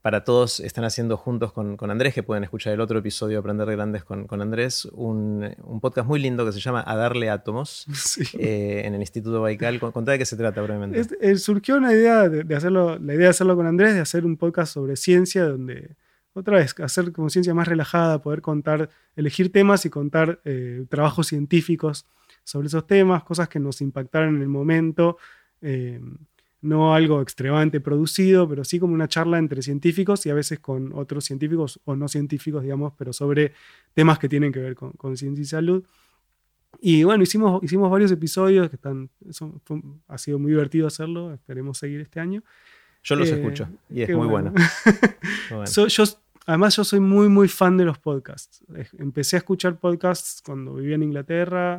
S1: para todos están haciendo juntos con, Andrés, que pueden escuchar el otro episodio de Aprender de Grandes con, Andrés, un, podcast muy lindo que se llama A Darle Átomos eh, en el Instituto Baikal. Contá de qué se trata brevemente.
S2: surgió una idea de, hacerlo, la idea de hacerlo con Andrés, de hacer un podcast sobre ciencia donde otra vez, hacer conciencia más relajada, poder contar, elegir temas y contar eh, trabajos científicos sobre esos temas, cosas que nos impactaron en el momento, eh, no algo extremadamente producido, pero sí como una charla entre científicos y a veces con otros científicos o no científicos, digamos, pero sobre temas que tienen que ver con, con ciencia y salud. Y bueno, hicimos, hicimos varios episodios que están, ha sido muy divertido hacerlo, esperemos seguir este año.
S1: Yo los eh, escucho y es muy bueno.
S2: yo, además yo soy muy, muy fan de los podcasts. Empecé a escuchar podcasts cuando vivía en Inglaterra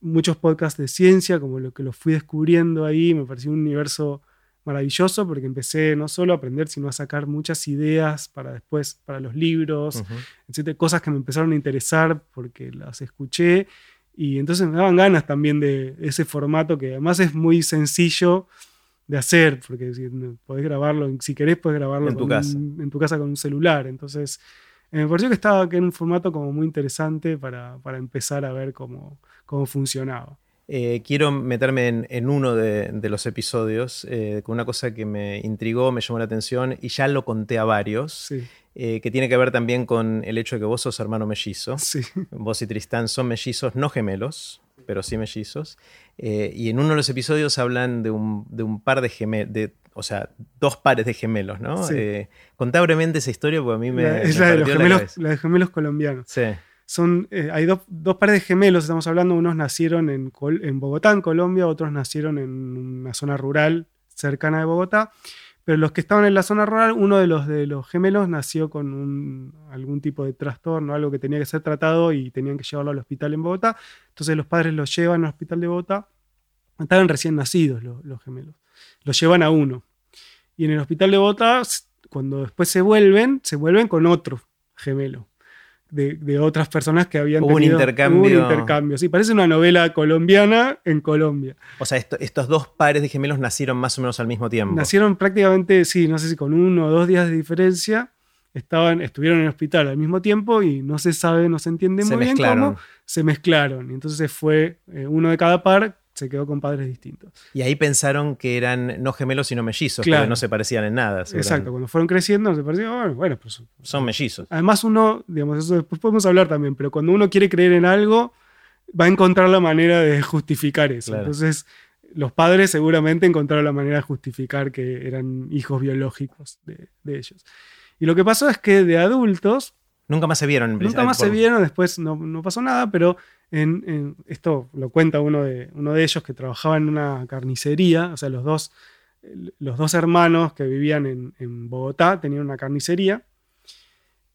S2: muchos podcasts de ciencia, como lo que los fui descubriendo ahí, me pareció un universo maravilloso porque empecé no solo a aprender, sino a sacar muchas ideas para después, para los libros, cosas que me empezaron a interesar porque las escuché. Y entonces me daban ganas también de ese formato que además es muy sencillo de hacer, porque si podés grabarlo, si querés podés grabarlo
S1: en tu, casa.
S2: en tu casa con un celular, entonces eh, me pareció que estaba en un formato como muy interesante para, para empezar a ver cómo, cómo funcionaba.
S1: Eh, quiero meterme en, uno de, los episodios eh, con una cosa que me intrigó, me llamó la atención y ya lo conté a varios, que tiene que ver también con el hecho de que vos sos hermano mellizo.
S2: Sí.
S1: Vos y Tristán son mellizos, no gemelos, pero sí mellizos. Y en uno de los episodios hablan de un, de un par de gemelos, o sea, dos pares de gemelos, ¿no?
S2: Sí.
S1: Eh, contá brevemente esa historia porque a mí me.
S2: es la, de los gemelos, la, de gemelos colombianos.
S1: Sí.
S2: Son, eh, hay dos, pares de gemelos, estamos hablando, unos nacieron en, en, Bogotá, en Colombia, otros nacieron en una zona rural cercana de Bogotá. Pero los que estaban en la zona rural, uno de los, de los gemelos nació con un, algún tipo de trastorno, algo que tenía que ser tratado y tenían que llevarlo al hospital en Bogotá. Entonces los padres los llevan al hospital de Bogotá. Estaban recién nacidos los, los gemelos. Los llevan a uno. Y en el hospital de Botas, cuando después se vuelven, se vuelven con otro gemelo. De, otras personas que habían
S1: tenido un intercambio.
S2: un intercambio. Sí, parece una novela colombiana en Colombia.
S1: O sea, estos dos pares de gemelos nacieron más o menos al mismo tiempo.
S2: Nacieron prácticamente, sí, no sé si con uno o dos días de diferencia. Estaban, estuvieron en el hospital al mismo tiempo y no se sabe, no se entiende muy bien cómo se mezclaron. Y entonces fue eh, uno de cada par se quedó con padres distintos.
S1: Y ahí pensaron que eran no gemelos sino mellizos, que no se parecían en nada.
S2: Exacto, cuando fueron creciendo se parecían, bueno, pues,
S1: son mellizos.
S2: Además uno, digamos, eso después podemos hablar también, pero cuando uno quiere creer en algo, va a encontrar la manera de justificar eso. Entonces, los padres seguramente encontraron la manera de justificar que eran hijos biológicos de, ellos. Y lo que pasó es que de adultos...
S1: Nunca más se vieron.
S2: Nunca más se vieron, después no, no pasó nada, pero en, esto lo cuenta uno de, uno de ellos que trabajaba en una carnicería, o sea, los dos, los dos hermanos que vivían en, Bogotá tenían una carnicería.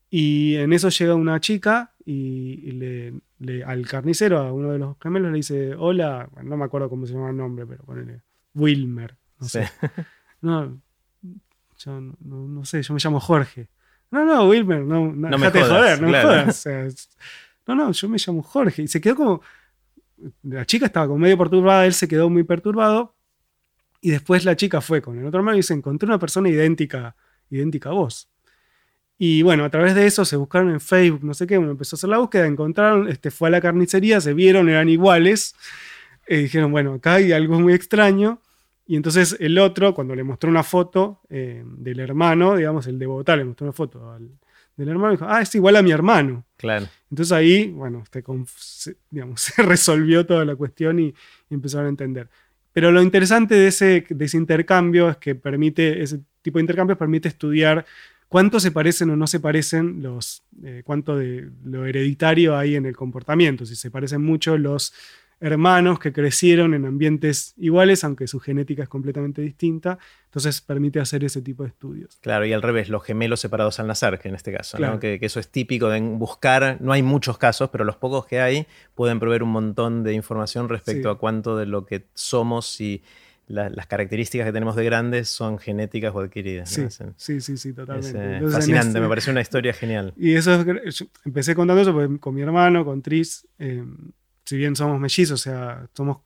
S2: Y en eso llega una chica y, le, al carnicero, a uno de los gemelos, le dice, hola, no me acuerdo cómo se llama el nombre, pero ponele, Wilmer. No sé. No, yo no, sé, yo me llamo Jorge. No, no, Wilmer, no, no,
S1: me joder,
S2: no me jodas. No, no, yo me llamo Jorge. Y se quedó como. La chica estaba como medio perturbada, él se quedó muy perturbado. Y después la chica fue con el otro hermano y dice: Encontré una persona idéntica, idéntica a vos. Y bueno, a través de eso se buscaron en Facebook, no sé qué, uno empezó a hacer la búsqueda, encontraron, este, fue a la carnicería, se vieron, eran iguales. Y dijeron: Bueno, acá hay algo muy extraño. Y entonces el otro, cuando le mostró una foto eh, del hermano, digamos, el de Bogotá, le mostró una foto al, del hermano, dijo, ah, es igual a mi hermano.
S1: Claro.
S2: Entonces ahí, bueno, se, digamos, se resolvió toda la cuestión y, empezaron a entender. Pero lo interesante de ese, de ese intercambio es que permite, ese tipo de intercambios permite estudiar cuánto se parecen o no se parecen los, eh, cuánto de lo hereditario hay en el comportamiento, si se parecen mucho los hermanos que crecieron en ambientes iguales, aunque su genética es completamente distinta. Entonces permite hacer ese tipo de estudios.
S1: Claro, y al revés, los gemelos separados al nacer, que en este caso, que, eso es típico de buscar, no hay muchos casos, pero los pocos que hay pueden proveer un montón de información respecto a cuánto de lo que somos y las características que tenemos de grandes son genéticas o adquiridas.
S2: Sí, sí, sí, totalmente.
S1: Es, fascinante, me parece una historia genial.
S2: Y eso, empecé contando eso con mi hermano, con Tris. Eh, si bien somos mellizos, o sea, somos,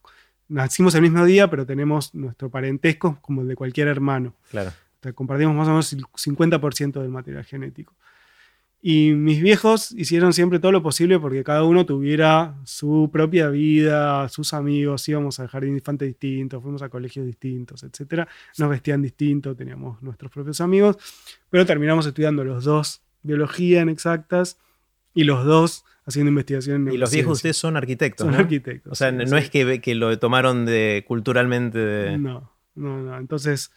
S2: nacimos el mismo día, pero tenemos nuestro parentesco como el de cualquier hermano.
S1: Claro.
S2: compartimos más o menos el 50% del material genético. Y mis viejos hicieron siempre todo lo posible porque cada uno tuviera su propia vida, sus amigos, íbamos a jardín de infantes distintos, fuimos a colegios distintos, etc. Nos vestían distintos, teníamos nuestros propios amigos, pero terminamos estudiando los dos biología en exactas y los dos haciendo investigación en
S1: Y los viejos ustedes son arquitectos.
S2: Son
S1: ¿no?
S2: arquitectos.
S1: O sea,
S2: sí,
S1: no
S2: sí.
S1: es que, que lo tomaron de culturalmente de-
S2: No, no, no. Entonces,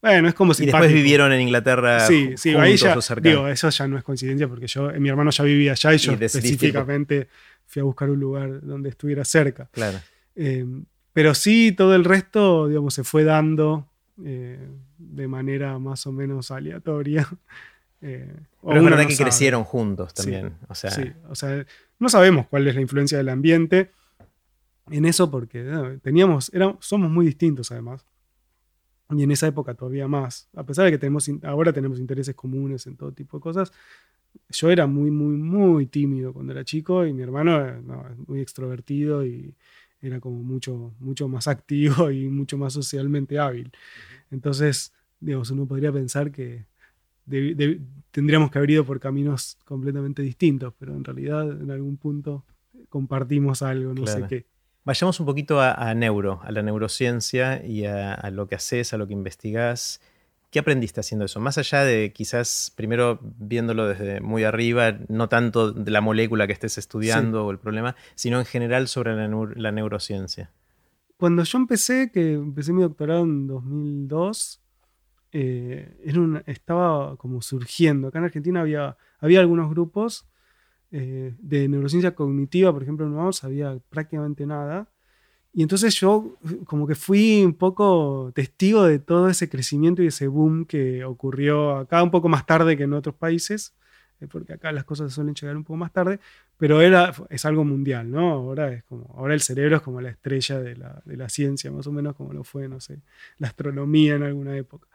S2: bueno, es como
S1: y después vivieron en Inglaterra
S2: Sí, sí,
S1: juntos
S2: ahí ya, digo, eso ya no es coincidencia porque yo, mi hermano ya vivía allá y yo
S1: Y
S2: específicamente fui a buscar un lugar donde estuviera cerca.
S1: Claro.
S2: Eh, pero sí, todo el resto, digamos, se fue dando eh, de manera más o menos aleatoria. Eh,
S1: Pero es verdad
S2: no
S1: que
S2: sabe.
S1: crecieron juntos
S2: Sí,
S1: también. o sea,
S2: Sí, o sea, no sabemos cuál es la influencia del ambiente en eso porque no, teníamos, éramos, somos muy distintos además. Y en esa época todavía más. A pesar de que tenemos, ahora tenemos intereses comunes en todo tipo de cosas, yo era muy, muy, muy tímido cuando era chico y mi hermano eh, no, muy extrovertido y era como mucho, mucho más activo y mucho más socialmente hábil. Entonces, digamos, uno podría pensar que de- tendríamos que haber ido por caminos completamente distintos, pero en realidad en algún punto compartimos algo, no
S1: Claro.
S2: sé qué.
S1: Vayamos un poquito a, a neuro, a la neurociencia y a, a lo que haces, a lo que investigás. ¿Qué aprendiste haciendo eso? Más allá de quizás primero viéndolo desde muy arriba, no tanto de la molécula que estés estudiando o el problema, sino en general sobre la, la neurociencia.
S2: Cuando yo empecé, que empecé mi doctorado en 2002, eh, era una- estaba como surgiendo. Acá en Argentina había, había algunos grupos eh, de neurociencia cognitiva, por ejemplo, en había prácticamente nada. Y entonces yo como que fui un poco testigo de todo ese crecimiento y ese boom que ocurrió acá un poco más tarde que en otros países, eh, porque acá las cosas suelen llegar un poco más tarde, pero era, es algo mundial, ¿no? Ahora, es como, ahora el cerebro es como la estrella de la, de la ciencia, más o menos como lo fue, no sé, la astronomía en alguna época.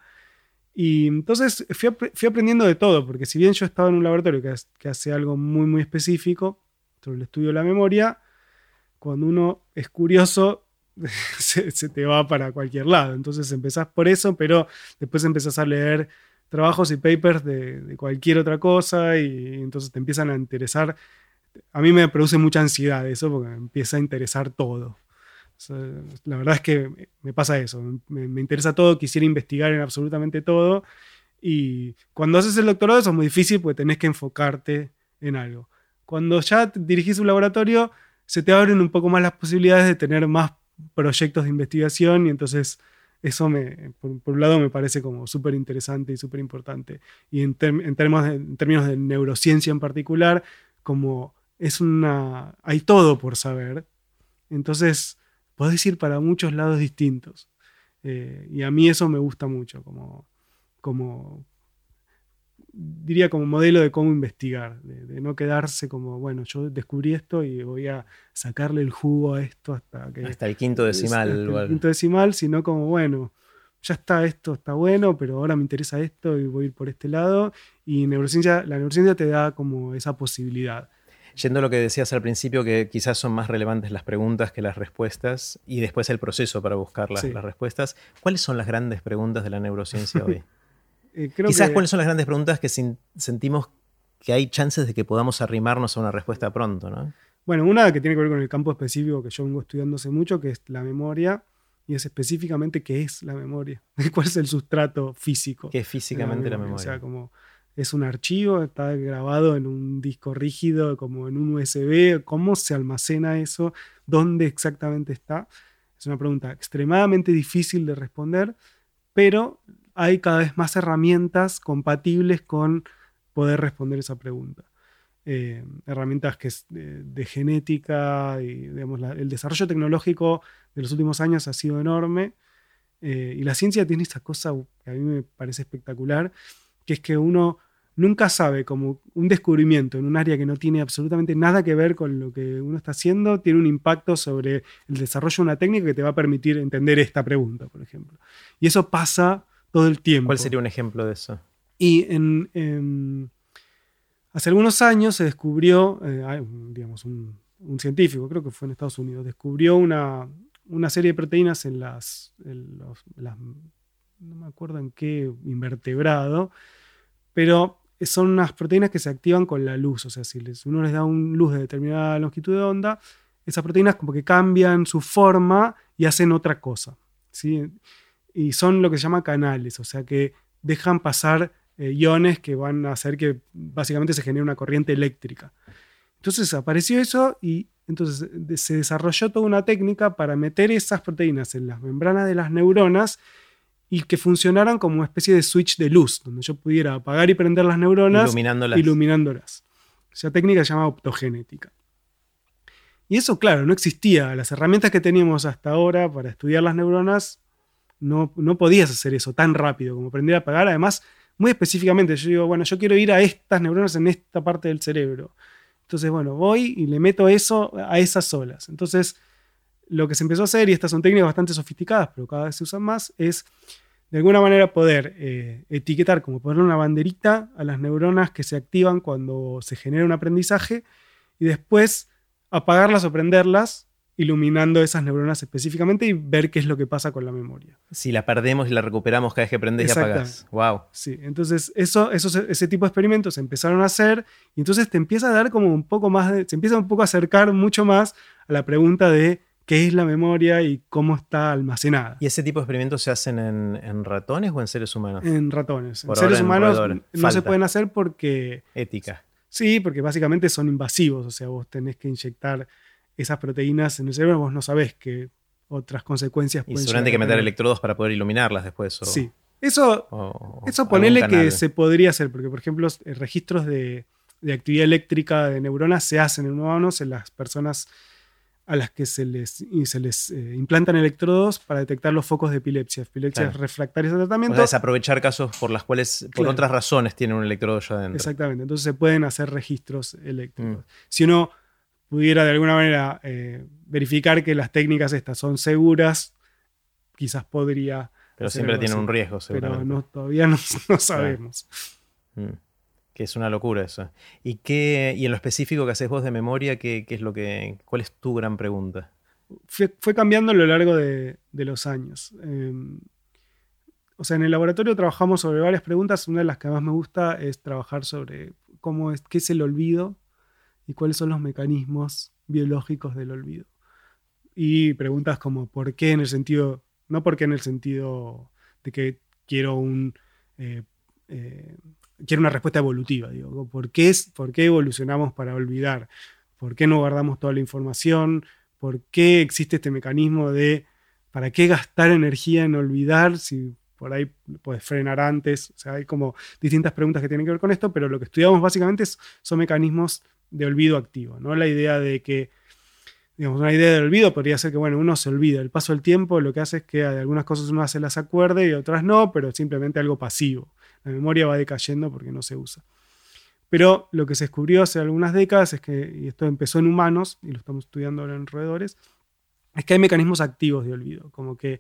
S2: Y entonces fui, fui aprendiendo de todo, porque si bien yo estaba en un laboratorio que, hace- algo muy, muy específico sobre el estudio de la memoria, cuando uno es curioso, se, te va para cualquier lado. Entonces empezás por eso, pero después empezás a leer trabajos y papers de, cualquier otra cosa y entonces te empiezan a interesar. A mí me produce mucha ansiedad eso porque me empieza a interesar todo. La verdad es que me pasa eso, me, me interesa todo, quisiera investigar en absolutamente todo y cuando haces el doctorado eso es muy difícil porque tenés que enfocarte en algo. Cuando ya dirigís un laboratorio, se te abren un poco más las posibilidades de tener más proyectos de investigación y entonces eso me, por, por un lado me parece como súper interesante y súper importante. Y en, en términos de, en términos de neurociencia en particular, como es una... hay todo por saber, entonces podés ir para muchos lados distintos. Eh, y a mí eso me gusta mucho, como, como diría como modelo de cómo investigar, de, de no quedarse como, bueno, yo descubrí esto y voy a sacarle el jugo a esto hasta que...
S1: Hasta el quinto decimal.
S2: hasta el quinto decimal, sino como, bueno, ya está esto, está bueno, pero ahora me interesa esto y voy a ir por este lado. Y neurociencia, la neurociencia te da como esa posibilidad.
S1: Yendo a lo que decías al principio, que quizás son más relevantes las preguntas que las respuestas y después el proceso para buscar las,
S2: Sí.
S1: las respuestas. ¿Cuáles son las grandes preguntas de la neurociencia hoy?
S2: Eh, creo
S1: quizás
S2: que-
S1: cuáles son las grandes preguntas que sin- sentimos que hay chances de que podamos arrimarnos a una respuesta pronto, ¿no?
S2: Bueno, una que tiene que ver con el campo específico que yo vengo estudiando hace mucho, que es la memoria, y es específicamente qué es la memoria, cuál es el sustrato físico.
S1: Que es físicamente la memoria.
S2: O sea, como es un archivo, está grabado en un disco rígido, como en un USB, cómo se almacena eso, dónde exactamente está. Es una pregunta extremadamente difícil de responder, pero hay cada vez más herramientas compatibles con poder responder esa pregunta. Eh, herramientas que de, genética y digamos, el desarrollo tecnológico de los últimos años ha sido enorme. Eh, y la ciencia tiene esta cosa que a mí me parece espectacular, que es que uno nunca sabe como un descubrimiento en un área que no tiene absolutamente nada que ver con lo que uno está haciendo, tiene un impacto sobre el desarrollo de una técnica que te va a permitir entender esta pregunta, por ejemplo. Y eso pasa todo el tiempo.
S1: ¿Cuál sería un ejemplo de eso?
S2: Y en, en- hace algunos años se descubrió, eh, digamos, un, un científico, creo que fue en Estados Unidos, descubrió una, una serie de proteínas en las, en los- las- no me acuerdo en qué invertebrado, pero son unas proteínas que se activan con la luz, o sea, si uno les da un luz de determinada longitud de onda, esas proteínas como que cambian su forma y hacen otra cosa, ¿sí? Y son lo que se llama canales, o sea que dejan pasar eh, iones que van a hacer que básicamente se genere una corriente eléctrica. Entonces apareció eso y entonces se desarrolló toda una técnica para meter esas proteínas en las membranas de las neuronas y que funcionaran como una especie de switch de luz, donde yo pudiera apagar y prender las neuronas
S1: iluminándolas.
S2: iluminándolas. Esa técnica se llama optogenética. Y eso, claro, no existía. Las herramientas que teníamos hasta ahora para estudiar las neuronas, no, no podías hacer eso tan rápido como aprender a apagar. Además, muy específicamente, yo digo, bueno, yo quiero ir a estas neuronas en esta parte del cerebro. Entonces, bueno, voy y le meto eso a esas olas. Entonces, lo que se empezó a hacer, y estas son técnicas bastante sofisticadas, pero cada vez se usan más, es de alguna manera poder eh, etiquetar, como ponerle una banderita a las neuronas que se activan cuando se genera un aprendizaje y después apagarlas o prenderlas iluminando esas neuronas específicamente y ver qué es lo que pasa con la memoria.
S1: Si la perdemos y la recuperamos cada vez que prendes y apagas. Wow.
S2: Sí, entonces eso, eso, ese tipo de experimentos se empezaron a hacer y entonces te empieza a dar como un poco más, de, se empieza un poco a acercar mucho más a la pregunta de qué es la memoria y cómo está almacenada.
S1: ¿Y ese tipo de experimentos se hacen en, ratones o en seres humanos?
S2: En ratones. en seres humanos no se pueden hacer porque...
S1: Ética.
S2: Sí, porque básicamente son invasivos, o sea, vos tenés que inyectar esas proteínas en el cerebro, vos no sabés qué otras consecuencias
S1: pueden Y seguramente hay que meter electrodos para poder iluminarlas después.
S2: sí. Eso, eso ponele que se podría hacer, porque por ejemplo, eh, registros de, actividad eléctrica de neuronas se hacen en humanos en las personas a las que se les, se les eh, implantan electrodos para detectar los focos de epilepsia, epilepsia refractarias de tratamiento.
S1: O desaprovechar casos por las cuales, por otras razones, tienen un electrodo ya adentro.
S2: Exactamente, entonces se pueden hacer registros eléctricos. Mm. Si uno pudiera de alguna manera eh, verificar que las técnicas estas son seguras, quizás podría...
S1: Pero siempre tiene un riesgo,
S2: seguramente. Pero todavía no, sabemos.
S1: Mm. Que es una locura eso. ¿Y, qué, y en lo específico que haces vos de memoria, ¿qué, es lo que, ¿cuál es tu gran pregunta?
S2: Fue, cambiando a lo largo de, los años. Em, o sea, en el laboratorio trabajamos sobre varias preguntas. Una de las que más me gusta es trabajar sobre cómo es, qué es el olvido y cuáles son los mecanismos biológicos del olvido. Y preguntas como ¿por qué en el sentido, no por qué en el sentido de que quiero un... Eh, eh, quiero una respuesta evolutiva, digo, ¿por qué, es, ¿por qué evolucionamos para olvidar? ¿Por qué no guardamos toda la información? ¿Por qué existe este mecanismo de para qué gastar energía en olvidar si por ahí puedes frenar antes? O sea, hay como distintas preguntas que tienen que ver con esto, pero lo que estudiamos básicamente son mecanismos de olvido activo, ¿no? La idea de que, digamos, una idea de olvido podría ser que, bueno, uno se olvida. El paso del tiempo lo que hace es que de algunas cosas uno se las acuerde y otras no, pero simplemente algo pasivo. La memoria va decayendo porque no se usa. Pero lo que se descubrió hace algunas décadas es que, y esto empezó en humanos, y lo estamos estudiando ahora en roedores, es que hay mecanismos activos de olvido, como que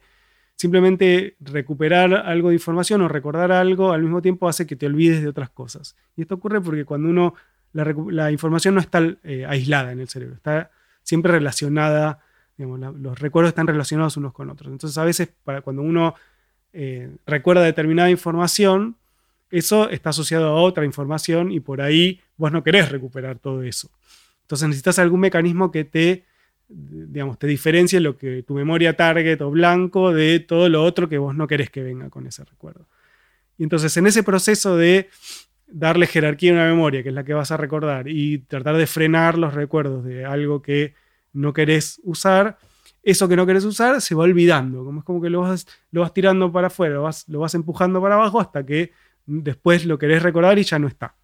S2: simplemente recuperar algo de información o recordar algo al mismo tiempo hace que te olvides de otras cosas. Y esto ocurre porque cuando uno la, información no está eh, aislada en el cerebro, está siempre relacionada, los recuerdos están relacionados unos con otros. Entonces a veces para cuando uno eh, recuerda determinada información, eso está asociado a otra información y por ahí vos no querés recuperar todo eso. Entonces necesitas algún mecanismo que te, digamos, te diferencie lo que tu memoria target o blanco de todo lo otro que vos no querés que venga con ese recuerdo. Y entonces en ese proceso de darle jerarquía a una memoria, que es la que vas a recordar, y tratar de frenar los recuerdos de algo que no querés usar, eso que no querés usar se va olvidando, como es como que lo vas, tirando para afuera, lo vas empujando para abajo hasta que después lo querés recordar y ya no está.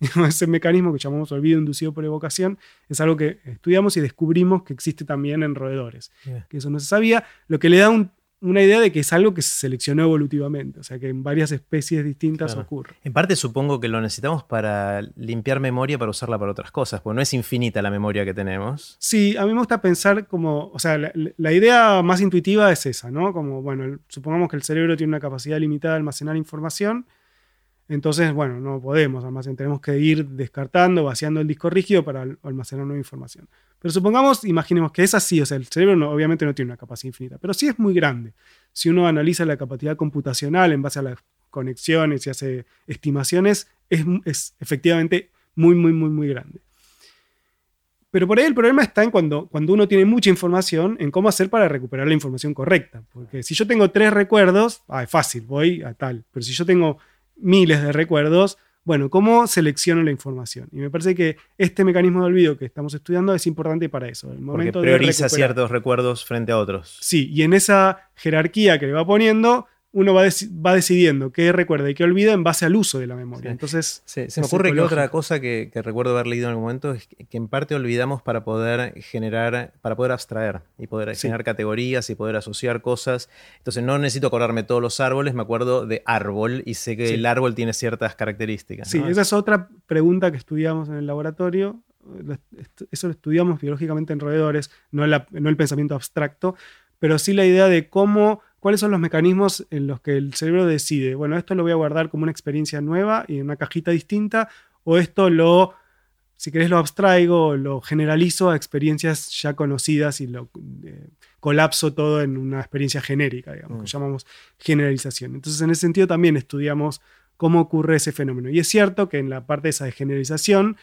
S2: Ese mecanismo que llamamos olvido inducido por evocación es algo que estudiamos y descubrimos que existe también en roedores, que eso no se sabía, lo que le da un una idea de que es algo que se seleccionó evolutivamente, o sea que en varias especies distintas ocurre.
S1: En parte supongo que lo necesitamos para limpiar memoria para usarla para otras cosas, porque no es infinita la memoria que tenemos.
S2: Sí, a mí me gusta pensar como, o sea, la, idea más intuitiva es esa, ¿no? Como, bueno, supongamos que el cerebro tiene una capacidad limitada de almacenar información, entonces, bueno, no podemos almacenar, tenemos que ir descartando, vaciando el disco rígido para almacenar nueva información. Pero supongamos, imaginemos que es así, o sea, el cerebro obviamente no tiene una capacidad infinita, pero sí es muy grande. Si uno analiza la capacidad computacional en base a las conexiones y hace estimaciones, es, efectivamente muy, muy, muy, muy grande. Pero por ahí el problema está en cuando, cuando uno tiene mucha información, en cómo hacer para recuperar la información correcta. Porque si yo tengo tres recuerdos, ah, es fácil, voy a tal. Pero si yo tengo miles de recuerdos, bueno, ¿cómo selecciono la información? Y me parece que este mecanismo de olvido que estamos estudiando es importante para eso.
S1: El momento Porque prioriza ciertos recuerdos frente a otros.
S2: Sí, y en esa jerarquía que le va poniendo, uno va, va, decidiendo qué recuerda y qué olvida en base al uso de la memoria. Entonces,
S1: se me ocurre que otra cosa que, recuerdo haber leído en algún momento es que en parte olvidamos para poder generar, para poder abstraer y poder generar categorías y poder asociar cosas. Entonces no necesito acordarme todos los árboles, me acuerdo de árbol y sé que el árbol tiene ciertas características.
S2: Sí, esa es otra pregunta que estudiamos en el laboratorio. Eso lo estudiamos biológicamente en roedores, no el pensamiento abstracto, pero sí la idea de cómo ¿Cuáles son los mecanismos en los que el cerebro decide, bueno, esto lo voy a guardar como una experiencia nueva y en una cajita distinta, o esto lo, si querés, lo abstraigo, lo generalizo a experiencias ya conocidas y lo eh, colapso todo en una experiencia genérica, digamos, que mm. llamamos generalización. Entonces, en ese sentido también estudiamos cómo ocurre ese fenómeno. Y es cierto que en la parte de esa de generalización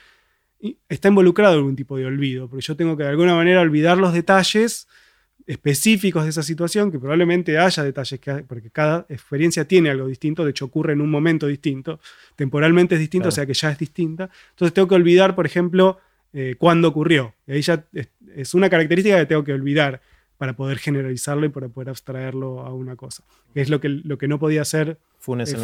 S2: está involucrado algún tipo de olvido, porque yo tengo que de alguna manera olvidar los detalles específicos de esa situación, que probablemente haya detalles, que, porque cada experiencia tiene algo distinto, de hecho ocurre en un momento distinto, temporalmente es distinto, o sea que ya es distinta. Entonces tengo que olvidar, por ejemplo, eh, cuándo ocurrió. Y ahí ya es, una característica que tengo que olvidar para poder generalizarlo y para poder abstraerlo a una cosa. Es lo que, lo que no podía hacer
S1: Funes el,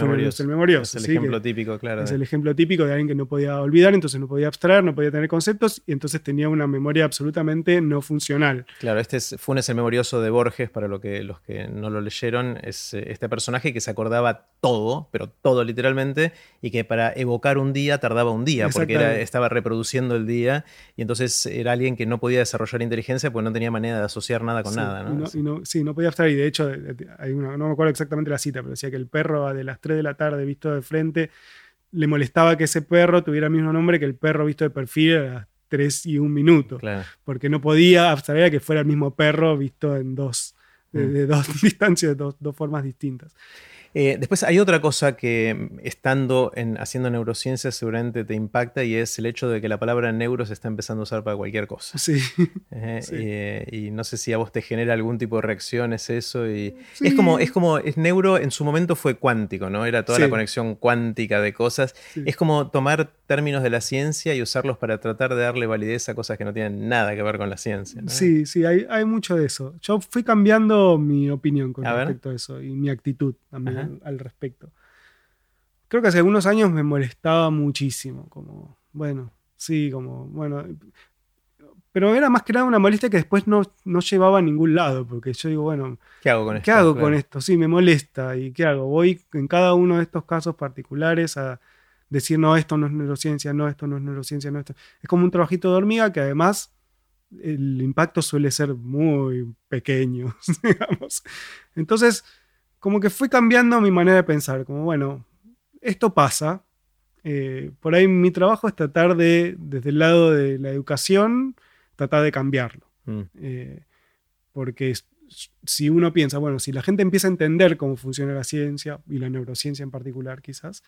S1: memorioso. Es el ejemplo típico, claro.
S2: Es el ejemplo típico de alguien que no podía olvidar, entonces no podía abstraer, no podía tener conceptos y entonces tenía una memoria absolutamente no funcional.
S1: Claro, este es Funes el memorioso de Borges, para lo que, los que no lo leyeron, es eh, este personaje que se acordaba todo, pero todo literalmente, y que para evocar un día tardaba un día, porque estaba reproduciendo el día y entonces era alguien que no podía desarrollar inteligencia porque no tenía manera de asociar nada con nada.
S2: ¿no? sí, no podía abstraer y de hecho, hay no me acuerdo exactamente la cita, pero decía que el perro de las 3 de la tarde visto de frente, le molestaba que ese perro tuviera el mismo nombre que el perro visto de perfil a las 3 y un minuto. Porque no podía abstraer que fuera el mismo perro visto en dos, de, mm. dos distancias, de dos formas distintas.
S1: Eh, después hay otra cosa que mm, estando en, haciendo neurociencia seguramente te impacta y es el hecho de que la palabra neuro se está empezando a usar para cualquier cosa.
S2: Sí.
S1: Eh, y, no sé si a vos te genera algún tipo de reacción, es eso. Y Es como, es como, es neuro en su momento fue cuántico, ¿no? Era toda la conexión cuántica de cosas. Es como tomar términos de la ciencia y usarlos para tratar de darle validez a cosas que no tienen nada que ver con la ciencia.
S2: Sí, sí, hay, hay, mucho de eso. Yo fui cambiando mi opinión con respecto a eso y mi actitud también al, respecto. Creo que hace algunos años me molestaba muchísimo, como, bueno, sí, como, bueno, pero era más que nada una molestia que después no, no llevaba a ningún lado, porque yo digo, bueno,
S1: ¿qué hago con esto?
S2: ¿Qué hago con esto? Sí, me molesta, ¿y qué hago? Voy en cada uno de estos casos particulares a decir, no, esto no es neurociencia, no, esto no es neurociencia, no, esto. Es como un trabajito de hormiga que además el impacto suele ser muy pequeño, digamos. Entonces, como que fui cambiando mi manera de pensar, como bueno, esto pasa. Eh, por ahí mi trabajo es tratar de, desde el lado de la educación, tratar de cambiarlo. Mm. Eh, porque si uno piensa, bueno, si la gente empieza a entender cómo funciona la ciencia, y la neurociencia en particular quizás,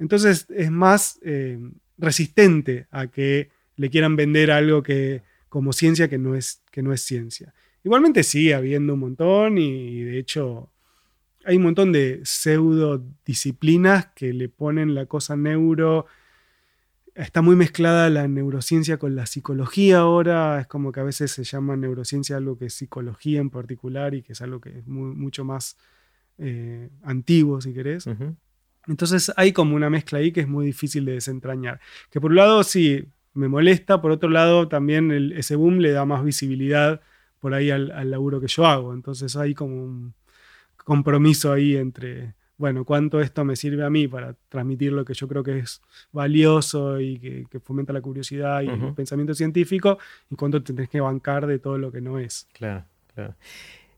S2: entonces es más eh, resistente a que le quieran vender algo que, como ciencia que no es, que no es ciencia. Igualmente sigue habiendo un montón y de hecho hay un montón de pseudo disciplinas que le ponen la cosa neuro. Está muy mezclada la neurociencia con la psicología ahora. Es como que a veces se llama neurociencia algo que es psicología en particular y que es algo que es mucho más eh, antiguo, si querés. Entonces hay como una mezcla ahí que es muy difícil de desentrañar. Que por un lado sí me molesta, por otro lado también ese boom le da más visibilidad por ahí al, al laburo que yo hago. Entonces hay como un, compromiso ahí entre, bueno, cuánto esto me sirve a mí para transmitir lo que yo creo que es valioso y que, fomenta la curiosidad y el pensamiento científico, y cuánto tenés que bancar de todo lo que no es.
S1: Claro, claro.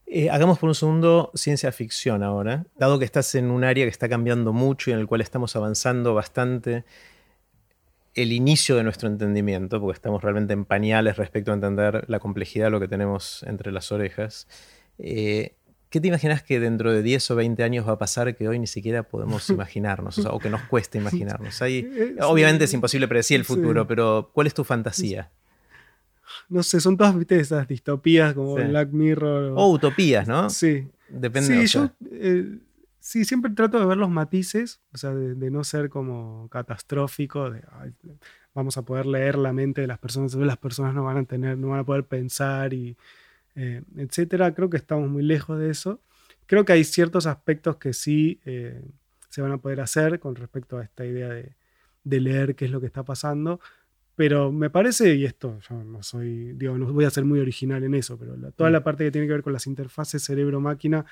S1: Eh, hagamos por un segundo ciencia ficción ahora, dado que estás en un área que está cambiando mucho y en el cual estamos avanzando bastante el inicio de nuestro entendimiento, porque estamos realmente en pañales respecto a entender la complejidad de lo que tenemos entre las orejas. Eh, ¿Qué te imaginas que dentro de 10 o 20 años va a pasar que hoy ni siquiera podemos imaginarnos o, que nos cueste imaginarnos? obviamente es imposible predecir el futuro, pero ¿cuál es tu fantasía?
S2: No sé, son todas esas distopías como Black Mirror.
S1: O... utopías, ¿no?
S2: Sí.
S1: Depende.
S2: Sí, yo, eh, Sí, siempre trato de ver los matices, o sea, de, no ser como catastrófico, de vamos a poder leer la mente de las personas, las personas no van a tener, no van a poder pensar y eh, etcétera. Creo que estamos muy lejos de eso. Creo que hay ciertos aspectos que sí eh, se van a poder hacer con respecto a esta idea de, de, leer qué es lo que está pasando. Pero me parece, y esto yo no soy, digo, no voy a ser muy original en eso, pero toda mm. la parte que tiene que ver con las interfaces cerebro-máquina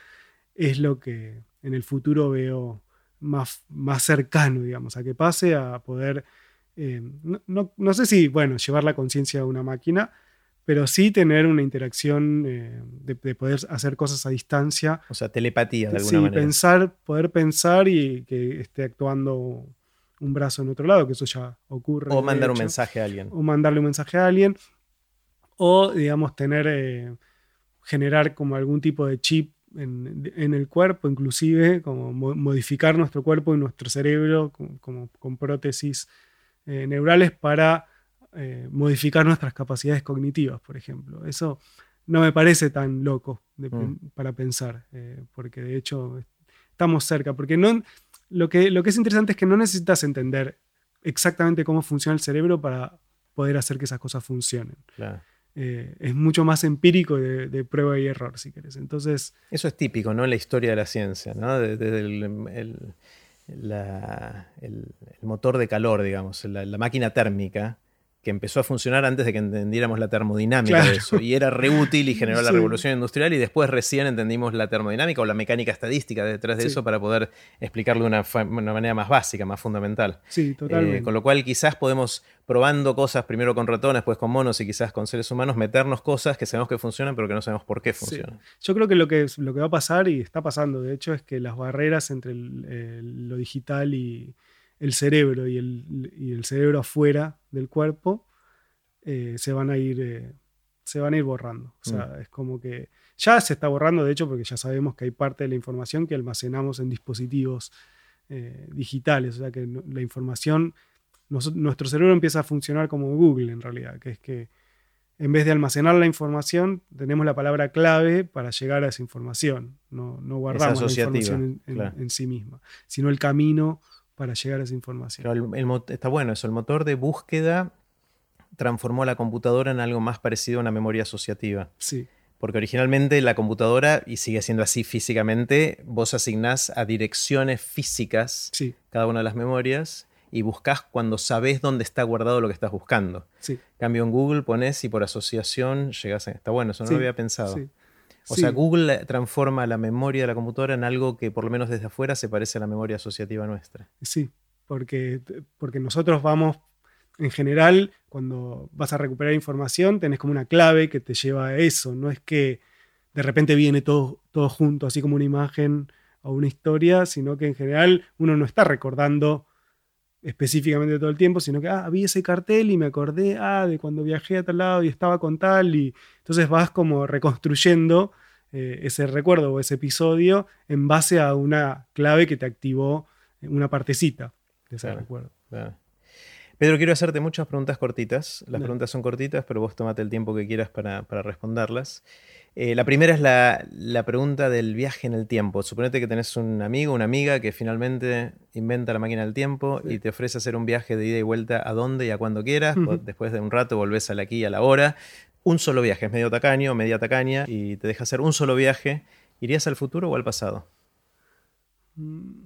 S2: es lo que en el futuro veo más, más cercano, digamos, a que pase a poder, eh, no, sé si, bueno, llevar la conciencia a una máquina, pero sí tener una interacción eh, de, poder hacer cosas a distancia.
S1: O sea, telepatía de alguna sí, manera.
S2: Pensar, poder pensar y que esté actuando un brazo en otro lado, que eso ya ocurre.
S1: O mandar un mensaje a alguien.
S2: O mandarle un mensaje a alguien. O, digamos, tener, eh, generar como algún tipo de chip en, el cuerpo, inclusive, como modificar nuestro cuerpo y nuestro cerebro como, con prótesis eh, neurales para eh, modificar nuestras capacidades cognitivas, por ejemplo. Eso no me parece tan loco mm. para pensar, eh, porque de hecho estamos cerca, porque no, lo, que, lo que es interesante es que no necesitas entender exactamente cómo funciona el cerebro para poder hacer que esas cosas funcionen. Claro. Eh, es mucho más empírico de, prueba y error, si querés. Entonces,
S1: Eso es típico, ¿no? En la historia de la ciencia, ¿no? Desde el, motor de calor, digamos, la máquina térmica que empezó a funcionar antes de que entendiéramos la termodinámica de eso. Y era reútil y generó la revolución industrial y después recién entendimos la termodinámica o la mecánica estadística detrás de eso para poder explicarlo de una, manera más básica, más fundamental.
S2: Sí, totalmente.
S1: Eh, con lo cual quizás podemos, probando cosas primero con ratones, después con monos y quizás con seres humanos, meternos cosas que sabemos que funcionan pero que no sabemos por qué funcionan.
S2: Yo creo que lo, que lo que va a pasar y está pasando, de hecho, es que las barreras entre lo digital y el cerebro y el, cerebro afuera del cuerpo eh, se, van a ir, eh, se van a ir borrando. O sea, mm. es como que ya se está borrando, de hecho, porque ya sabemos que hay parte de la información que almacenamos en dispositivos eh, digitales. O sea, que la información, nuestro cerebro empieza a funcionar como Google en realidad, que es que en vez de almacenar la información, tenemos la palabra clave para llegar a esa información. No, no guardamos la información en, sí misma, sino el camino para llegar a esa información.
S1: está bueno eso, el motor de búsqueda transformó la computadora en algo más parecido a una memoria asociativa.
S2: Sí.
S1: Porque originalmente la computadora, y sigue siendo así físicamente, vos asignás a direcciones físicas cada una de las memorias y buscas cuando sabes dónde está guardado lo que estás buscando.
S2: Sí.
S1: Cambio en Google, pones y por asociación llegas a... Está bueno, eso no lo había pensado. O sea, Google transforma la memoria de la computadora en algo que por lo menos desde afuera se parece a la memoria asociativa nuestra.
S2: Sí, porque, porque nosotros vamos, en general, cuando vas a recuperar información, tenés como una clave que te lleva a eso. No es que de repente viene todo, todo junto, así como una imagen o una historia, sino que en general uno no está recordando específicamente todo el tiempo, sino que, ah, vi ese cartel y me acordé, ah, de cuando viajé a tal lado y estaba con tal, y entonces vas como reconstruyendo eh, ese recuerdo o ese episodio en base a una clave que te activó una partecita de ese recuerdo.
S1: Pedro, quiero hacerte muchas preguntas cortitas. Las preguntas son cortitas, pero vos tomate el tiempo que quieras para, para responderlas. Eh, la primera es la, pregunta del viaje en el tiempo. Suponete que tenés un amigo, una amiga que finalmente inventa la máquina del tiempo y te ofrece hacer un viaje de ida y vuelta a donde y a cuando quieras. Después de un rato volvés a la aquí y a la hora. Un solo viaje, es medio tacaño, media tacaña, y te deja hacer un solo viaje. ¿Irías al futuro o al pasado?
S2: Mm,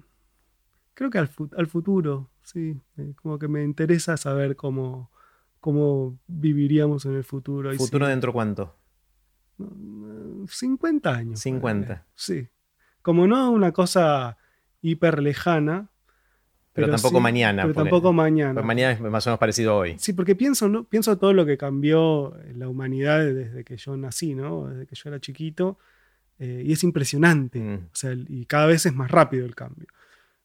S2: creo que al, futuro, sí. Eh, como que me interesa saber cómo, cómo viviríamos en el futuro.
S1: ¿Futuro dentro cuánto?
S2: 50 años.
S1: 50.
S2: Sí. Como no una cosa hiper lejana.
S1: Pero, tampoco mañana.
S2: Pero tampoco mañana.
S1: mañana es más o menos parecido a hoy.
S2: Sí, porque pienso, ¿no? pienso todo lo que cambió la humanidad desde que yo nací, ¿no? Desde que yo era chiquito. Eh, y es impresionante. Mm. O sea, y cada vez es más rápido el cambio.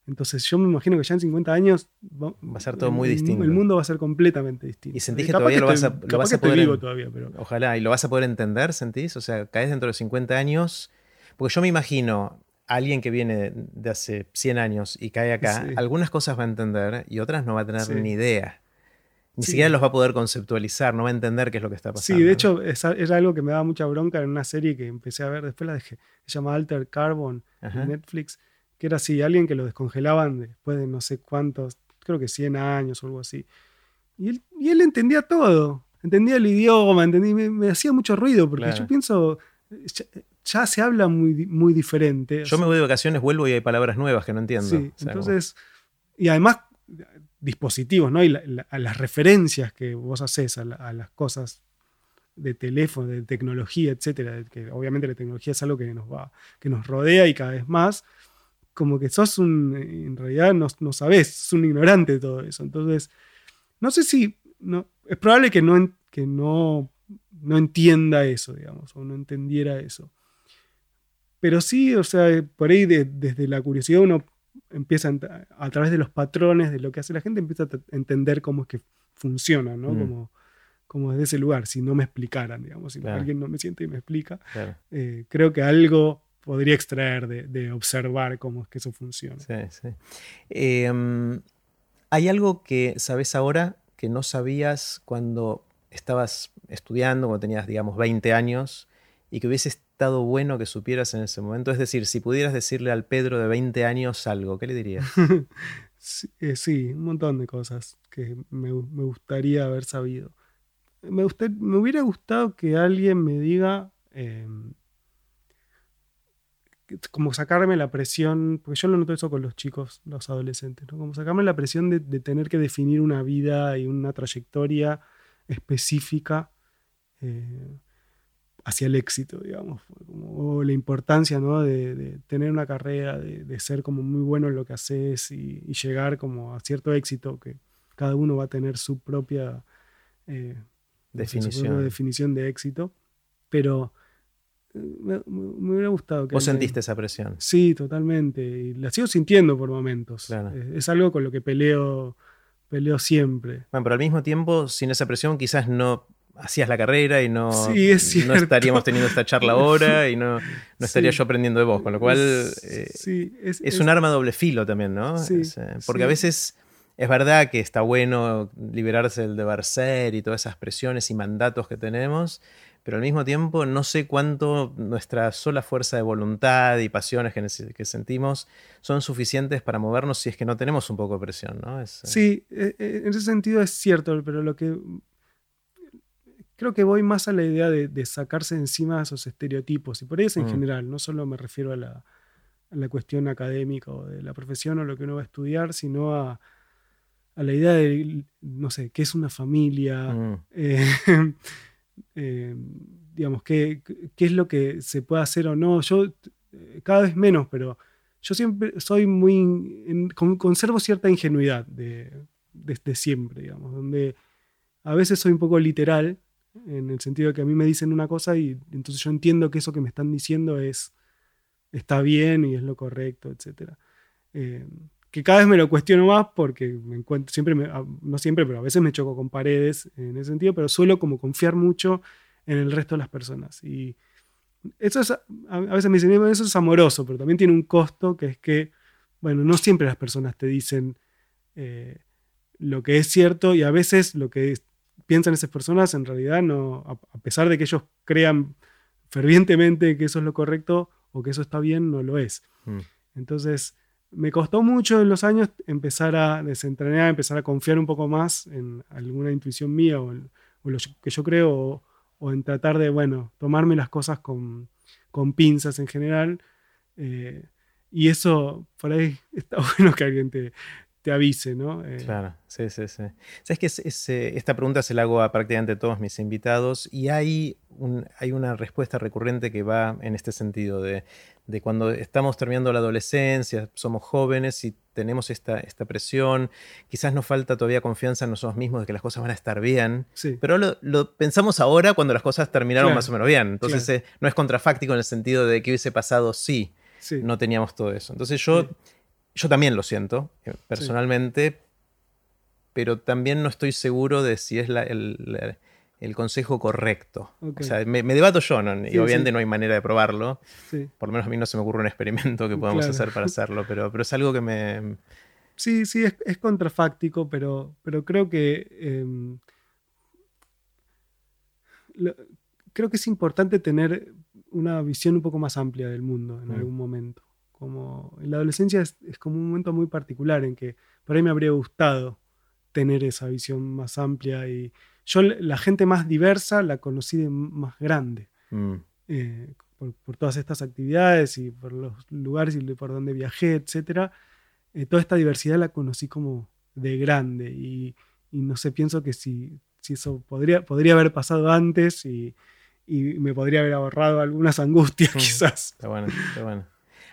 S2: Entonces yo me imagino que ya en 50 años
S1: va, a ser todo muy distinto.
S2: El mundo va a ser completamente distinto.
S1: Y sentís que todavía lo vas a, lo vas a poder...
S2: Vivo todavía, pero...
S1: Ojalá, y lo vas a poder entender, ¿sentís? O sea, caes dentro de 50 años. Porque yo me imagino a alguien que viene de hace 100 años y cae acá, algunas cosas va a entender y otras no va a tener ni idea. Ni siquiera los va a poder conceptualizar, no va a entender qué es lo que está pasando.
S2: Sí, de hecho, es, algo que me daba mucha bronca en una serie que empecé a ver, después la dejé. Se llama Alter Carbon en Netflix que era así, alguien que lo descongelaban después de no sé cuántos, creo que 100 años o algo así. Y él, y él entendía todo, entendía el idioma, entendía, me, hacía mucho ruido, porque yo pienso, ya, se habla muy, muy diferente.
S1: Yo me voy de vacaciones, vuelvo y hay palabras nuevas que no entiendo.
S2: Sí, entonces, y además dispositivos, ¿no? Y a las referencias que vos haces a, las cosas de teléfono, de tecnología, etcétera, que obviamente la tecnología es algo que nos va, que nos rodea y cada vez más, como que sos un, en realidad no, no sabés, sos un ignorante de todo eso. Entonces, no sé si, no, es probable que no, que no, no entienda eso, digamos, o no entendiera eso. Pero sí, o sea, por ahí desde la curiosidad uno empieza a, través de los patrones de lo que hace la gente, empieza a entender cómo es que funciona, ¿no? Mm. Como, como desde ese lugar, si no me explicaran, digamos, si alguien no me siente y me explica, eh, creo que algo podría extraer de, observar cómo es que eso funciona.
S1: Sí, sí. Em, ¿Hay algo que sabes ahora que no sabías cuando estabas estudiando, cuando tenías, digamos, 20 años, y que hubiese estado bueno que supieras en ese momento? Es decir, si pudieras decirle al Pedro de 20 años algo, ¿qué le dirías?
S2: Eh, sí, un montón de cosas que me, gustaría haber sabido. Me, me, hubiera gustado que alguien me diga, em, como sacarme la presión, porque yo lo noto eso con los chicos, los adolescentes, como sacarme la presión de, tener que definir una vida y una trayectoria específica. Eh, hacia el éxito, digamos, o la importancia ¿no? de, tener una carrera, de, ser como muy bueno en lo que haces y, llegar como a cierto éxito, que cada uno va a tener su propia eh,
S1: definición.
S2: definición de éxito, pero eh, me, hubiera gustado que...
S1: ¿Vos sentiste esa presión?
S2: Sí, totalmente, y la sigo sintiendo por momentos. Es, algo con lo que peleo, peleo siempre.
S1: Bueno, pero al mismo tiempo, sin esa presión quizás no hacías la carrera y no, no estaríamos teniendo esta charla ahora y no, no estaría yo aprendiendo de vos. Con lo cual eh, es, un arma doble filo también, ¿no? Eh, porque a veces es verdad que está bueno liberarse del deber ser y todas esas presiones y mandatos que tenemos, pero al mismo tiempo no sé cuánto nuestra sola fuerza de voluntad y pasiones que, sentimos son suficientes para movernos si es que no tenemos un poco de presión, ¿no?
S2: Eh, sí, en ese sentido es cierto, pero lo que creo que voy más a la idea de, sacarse encima esos estereotipos, y por eso en mm. general, no solo me refiero a la, cuestión académica o de la profesión o lo que uno va a estudiar, sino a, la idea de, no sé, qué es una familia, mm. eh, eh, digamos, qué, qué, es lo que se puede hacer o no. Yo eh, cada vez menos, pero yo siempre soy muy, conservo cierta ingenuidad de, desde siempre, digamos, donde a veces soy un poco literal en el sentido de que a mí me dicen una cosa y entonces yo entiendo que eso que me están diciendo es está bien y es lo correcto, etc. que cada vez me lo cuestiono más porque me encuentro, siempre, no siempre, pero a veces me choco con paredes en ese sentido, pero suelo como confiar mucho en el resto de las personas. Y eso es, a veces me dicen, eso es amoroso, pero también tiene un costo que es que, bueno, no siempre las personas te dicen eh, lo que es cierto y a veces lo que piensan esas personas, en realidad no, a, pesar de que ellos crean fervientemente que eso es lo correcto o que eso está bien, no lo es. Mm. Entonces, me costó mucho en los años empezar a desentrenar, empezar a confiar un poco más en alguna intuición mía o, en, lo que yo creo, o, en tratar de, bueno, tomarme las cosas con, pinzas en general. Eh, y eso, por ahí está bueno que alguien te, te avise, ¿no?
S1: Eh, claro, sí, sí, sí. Sabes que esta pregunta se la hago a prácticamente todos mis invitados y hay, hay una respuesta recurrente que va en este sentido de, cuando estamos terminando la adolescencia, somos jóvenes y tenemos esta, esta presión, quizás nos falta todavía confianza en nosotros mismos de que las cosas van a estar bien, pero lo, pensamos ahora cuando las cosas terminaron más o menos bien. Entonces eh, no es contrafáctico en el sentido de que hubiese pasado si no teníamos todo eso. Entonces yo yo también lo siento, eh, personalmente, pero también no estoy seguro de si es el, consejo correcto. O sea, me, debato yo, y obviamente no hay manera de probarlo. Por lo menos a mí no se me ocurre un experimento que podamos hacer para hacerlo, pero, pero es algo que me...
S2: Sí, sí, es, contrafáctico, pero, pero creo que... Em, creo que es importante tener una visión un poco más amplia del mundo en mm. algún momento como en la adolescencia es, como un momento muy particular en que por ahí me habría gustado tener esa visión más amplia y yo la gente más diversa la conocí de más grande. Mm. Eh, por, todas estas actividades y por los lugares y por donde viajé, etc. Eh, toda esta diversidad la conocí como de grande y, no sé, pienso que si, si eso podría, podría haber pasado antes y, me podría haber ahorrado algunas angustias mm, quizás.
S1: Está bueno, está bueno.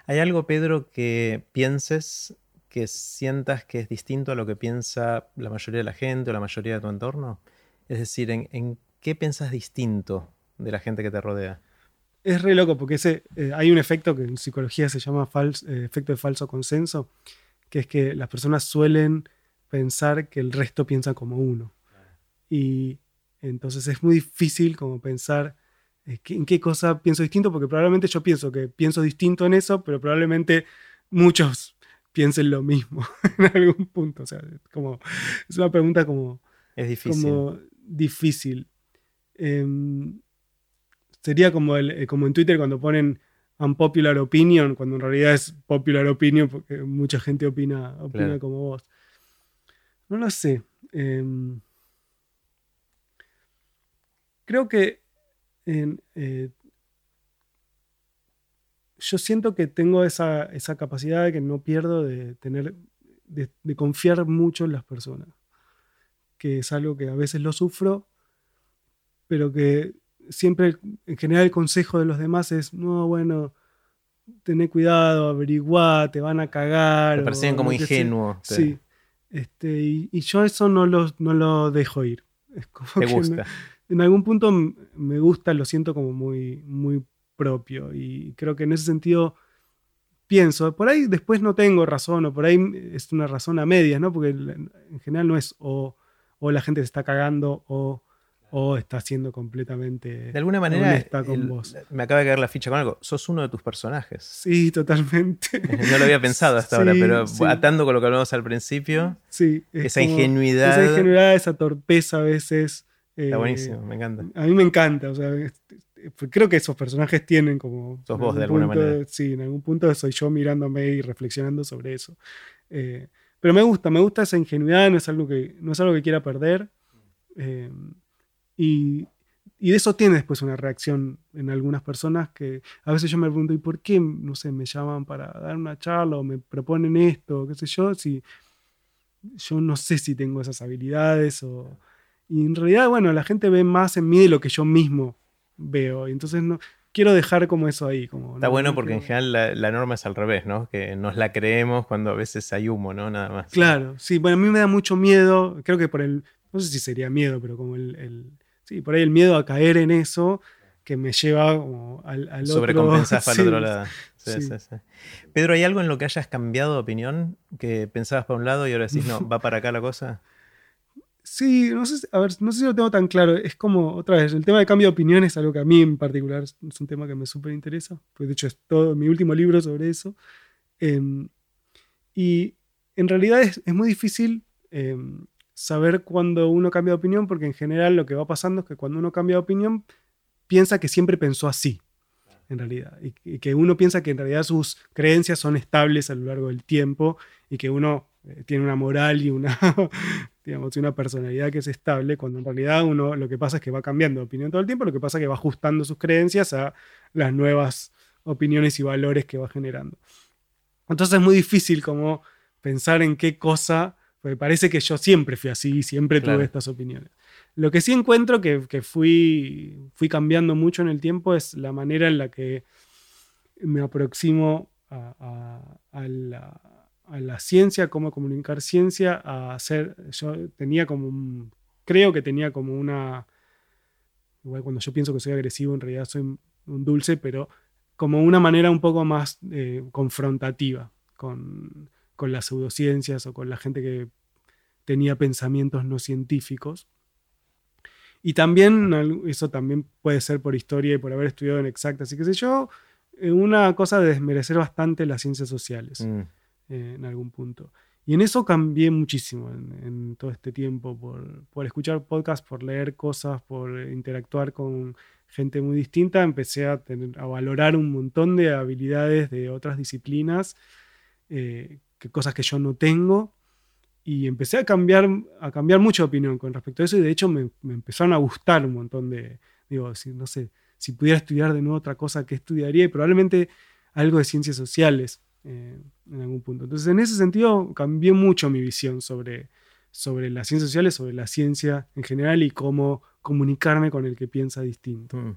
S1: ¿Hay algo, Pedro, que pienses, que sientas que es distinto a lo que piensa la mayoría de la gente o la mayoría de tu entorno? Es decir, ¿en, en qué piensas distinto de la gente que te rodea?
S2: es re loco porque ese, eh, hay un efecto que en psicología se llama eh, efecto de falso consenso, que es que las personas suelen pensar que el resto piensa como uno. Y entonces es muy difícil como pensar eh, en qué cosa pienso distinto, porque probablemente yo pienso que pienso distinto en eso, pero probablemente muchos piensen lo mismo en algún punto. O sea, como, es una pregunta como...
S1: Es difícil.
S2: Como difícil. Em, Sería como, el, eh, como en Twitter cuando ponen unpopular opinion, cuando en realidad es popular opinion porque mucha gente opina, opina como vos. No lo sé. Em, creo que eh, yo siento que tengo esa, esa, capacidad que no pierdo de tener, de, de, confiar mucho en las personas. Que es algo que a veces lo sufro, pero que siempre, en general, el consejo de los demás es, no, bueno, tené cuidado, averiguá, te van a cagar.
S1: Me parecían como ingenuos.
S2: Sí. Este, y, yo eso no lo, no lo dejo ir.
S1: Es como gusta?
S2: en algún punto me gusta, lo siento como muy, muy propio. Y creo que en ese sentido pienso, por ahí después no tengo razón, o por ahí es una razón a medias, ¿no? Porque en general no es o, o la gente se está cagando o o está siendo completamente
S1: de alguna manera con vos. Me acaba de caer la ficha con algo. Sos uno de tus personajes.
S2: Sí, totalmente.
S1: No lo había pensado hasta ahora, pero atando con lo que hablamos al principio.
S2: Sí.
S1: Esa ingenuidad.
S2: Esa ingenuidad, esa torpeza a veces.
S1: está buenísimo, me encanta.
S2: A mí me encanta. O sea, creo que esos personajes tienen como.
S1: Sos vos de alguna manera.
S2: Sí, en algún punto soy yo mirándome y reflexionando sobre eso. Eh, pero me gusta, me gusta esa ingenuidad, no es algo que, no es algo que quiera perder. Eh, y, y, de eso tiene después una reacción en algunas personas que a veces yo me pregunto, ¿y por qué, no sé, me llaman para dar una charla o me proponen esto, qué sé yo? Si yo no sé si tengo esas habilidades o... Y en realidad, bueno, la gente ve más en mí de lo que yo mismo veo. Y entonces no, quiero dejar como eso ahí. Como,
S1: Está bueno porque en general la, la, norma es al revés, ¿no? Que nos la creemos cuando a veces hay humo, ¿no? Nada más.
S2: Claro, sí. Bueno, a mí me da mucho miedo, creo que por el, no sé si sería miedo, pero como el Sí, por ahí el miedo a caer en eso que me lleva al, al
S1: otro. Sobrecompensas para el otro lado. Sí, sí. Sí, Pedro, ¿hay algo en lo que hayas cambiado de opinión? Que pensabas para un lado y ahora decís, no, va para acá la cosa.
S2: Sí, no sé, a ver, no sé si lo tengo tan claro. Es como, otra vez, el tema de cambio de opinión es algo que a mí en particular es un tema que me súper interesa. Pues de hecho es todo mi último libro sobre eso. Em, y en realidad es, es muy difícil em, saber cuando uno cambia de opinión, porque en general lo que va pasando es que cuando uno cambia de opinión, piensa que siempre pensó así, en realidad, y, que uno piensa que en realidad sus creencias son estables a lo largo del tiempo y que uno eh, tiene una moral y una, digamos, una personalidad que es estable, cuando en realidad uno lo que pasa es que va cambiando de opinión todo el tiempo, lo que pasa es que va ajustando sus creencias a las nuevas opiniones y valores que va generando. Entonces es muy difícil como pensar en qué cosa me parece que yo siempre fui así, siempre tuve estas opiniones. Lo que sí encuentro que, fui, fui cambiando mucho en el tiempo es la manera en la que me aproximo a, la, ciencia, cómo comunicar ciencia, a hacer, yo tenía como un, creo que tenía como una, igual cuando yo pienso que soy agresivo, en realidad soy un dulce, pero como una manera un poco más eh, confrontativa con, con las pseudociencias o con la gente que tenía pensamientos no científicos. Y también, eso también puede ser por historia y por haber estudiado en exactas y qué sé yo, eh, una cosa de desmerecer bastante las ciencias sociales mm. Eh, en algún punto. Y en eso cambié muchísimo en, todo este tiempo, por, por, escuchar podcasts, por leer cosas, por interactuar con gente muy distinta, empecé a, tener, a valorar un montón de habilidades de otras disciplinas, eh, que cosas que yo no tengo, y empecé a cambiar, a cambiar mucha opinión con respecto a eso, y de hecho me, empezaron a gustar un montón de, digo, si, no sé, si pudiera estudiar de nuevo otra cosa, ¿qué estudiaría? Y probablemente algo de ciencias sociales eh, en algún punto. Entonces, en ese sentido, cambié mucho mi visión sobre, sobre las ciencias sociales, sobre la ciencia en general y cómo comunicarme con el que piensa distinto. Mm.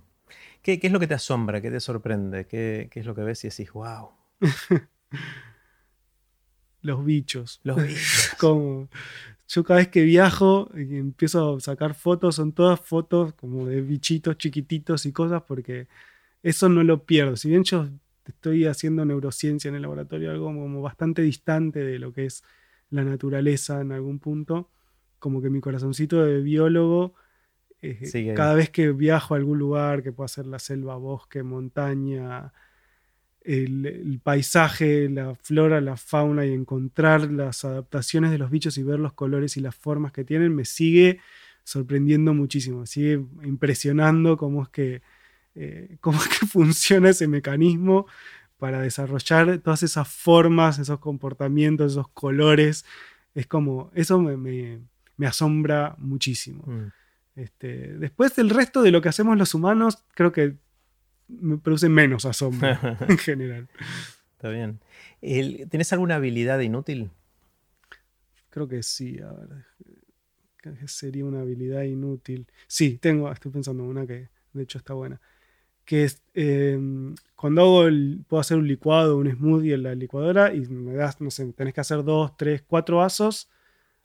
S1: ¿Qué, es lo que te asombra? ¿Qué te sorprende? ¿Qué, es lo que ves y decís, wow?
S2: Los bichos.
S1: Los bichos.
S2: como, yo cada vez que viajo y empiezo a sacar fotos, son todas fotos como de bichitos chiquititos y cosas, porque eso no lo pierdo. Si bien yo estoy haciendo neurociencia en el laboratorio, algo como bastante distante de lo que es la naturaleza en algún punto, como que mi corazoncito de biólogo, eh, cada vez que viajo a algún lugar, que pueda ser la selva, bosque, montaña, el, paisaje, la flora, la fauna y encontrar las adaptaciones de los bichos y ver los colores y las formas que tienen, me sigue sorprendiendo muchísimo, sigue impresionando cómo es que, eh, cómo es que funciona ese mecanismo para desarrollar todas esas formas, esos comportamientos, esos colores. Es como, eso me, asombra muchísimo. Mm. Este, después del resto de lo que hacemos los humanos, creo que me produce menos asombro en general.
S1: Está bien. ¿Tienes alguna habilidad inútil?
S2: Creo que sí, a ver. ¿Qué sería una habilidad inútil? Sí, tengo, estoy pensando en una que de hecho está buena que es em, cuando hago el, puedo hacer un licuado, un smoothie en la licuadora y me das, no sé, tenés que hacer dos, tres, cuatro vasos,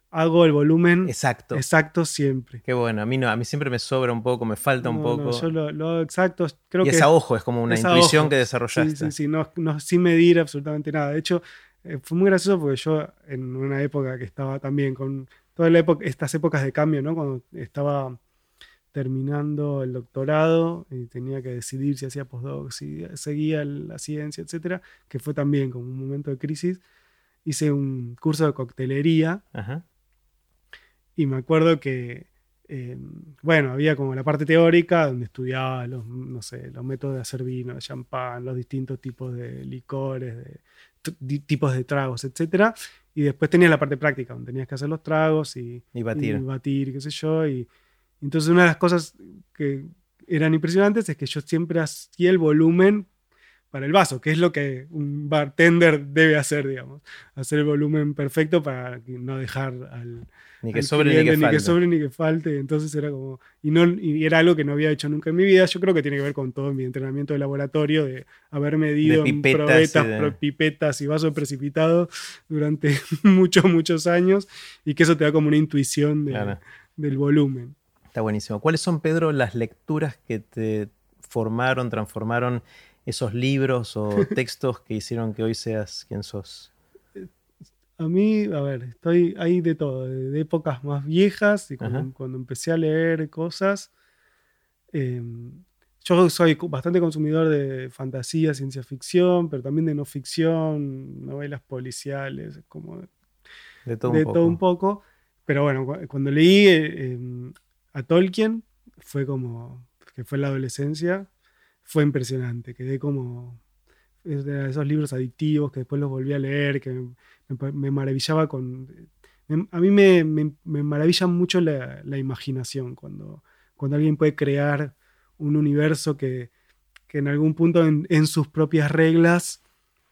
S2: hago el volumen
S1: exacto,
S2: exacto siempre.
S1: Qué bueno, a mí no, a mí siempre me sobra un poco, me falta un poco.
S2: yo lo, hago exacto, creo
S1: y
S2: que
S1: es a ojo, es como una intuición que desarrollaste.
S2: Sí, sí, sí, no, no, sin medir absolutamente nada. De hecho, eh, fue muy gracioso porque yo en una época que estaba también con toda la época, estas épocas de cambio, ¿no? Cuando estaba terminando el doctorado y tenía que decidir si hacía postdoc, si seguía la ciencia, etcétera, que fue también como un momento de crisis. Hice un curso de coctelería y me acuerdo que, em, bueno, había como la parte teórica donde estudiaba los, no sé, los métodos de hacer vino, de champán, los distintos tipos de licores, de, tipos de tragos, etcétera. Y después tenía la parte práctica, donde tenías que hacer los tragos y,
S1: y batir.
S2: y batir, qué sé yo, y entonces una de las cosas que eran impresionantes es que yo siempre hacía el volumen para el vaso, que es lo que un bartender debe hacer, digamos. Hacer el volumen perfecto para no dejar al...
S1: Ni que, sobre, ni, que,
S2: ni que sobre ni que falte. Entonces era como... Y, no, y era algo que no había hecho nunca en mi vida. Yo creo que tiene que ver con todo mi entrenamiento de laboratorio, de haber medido pipetas, y pipetas y vasos precipitados durante muchos, muchos años. Y que eso te da como una intuición del volumen.
S1: Está buenísimo. ¿Cuáles son, Pedro, las lecturas que te formaron, transformaron esos libros o textos que hicieron que hoy seas quien sos?
S2: A mí, a ver, estoy ahí de todo, de, épocas más viejas y cuando, empecé a leer cosas. Em, yo soy bastante consumidor de fantasía, ciencia ficción, pero también de no ficción, novelas policiales, como
S1: de todo, un, poco.
S2: todo un poco. Pero bueno, cuando leí eh, em, a Tolkien fue como, que fue la adolescencia, fue impresionante. Quedé como, esos libros adictivos que después los volví a leer, que me, maravillaba con... a mí me, maravilla mucho la, imaginación, cuando, cuando alguien puede crear un universo que, en algún punto en, sus propias reglas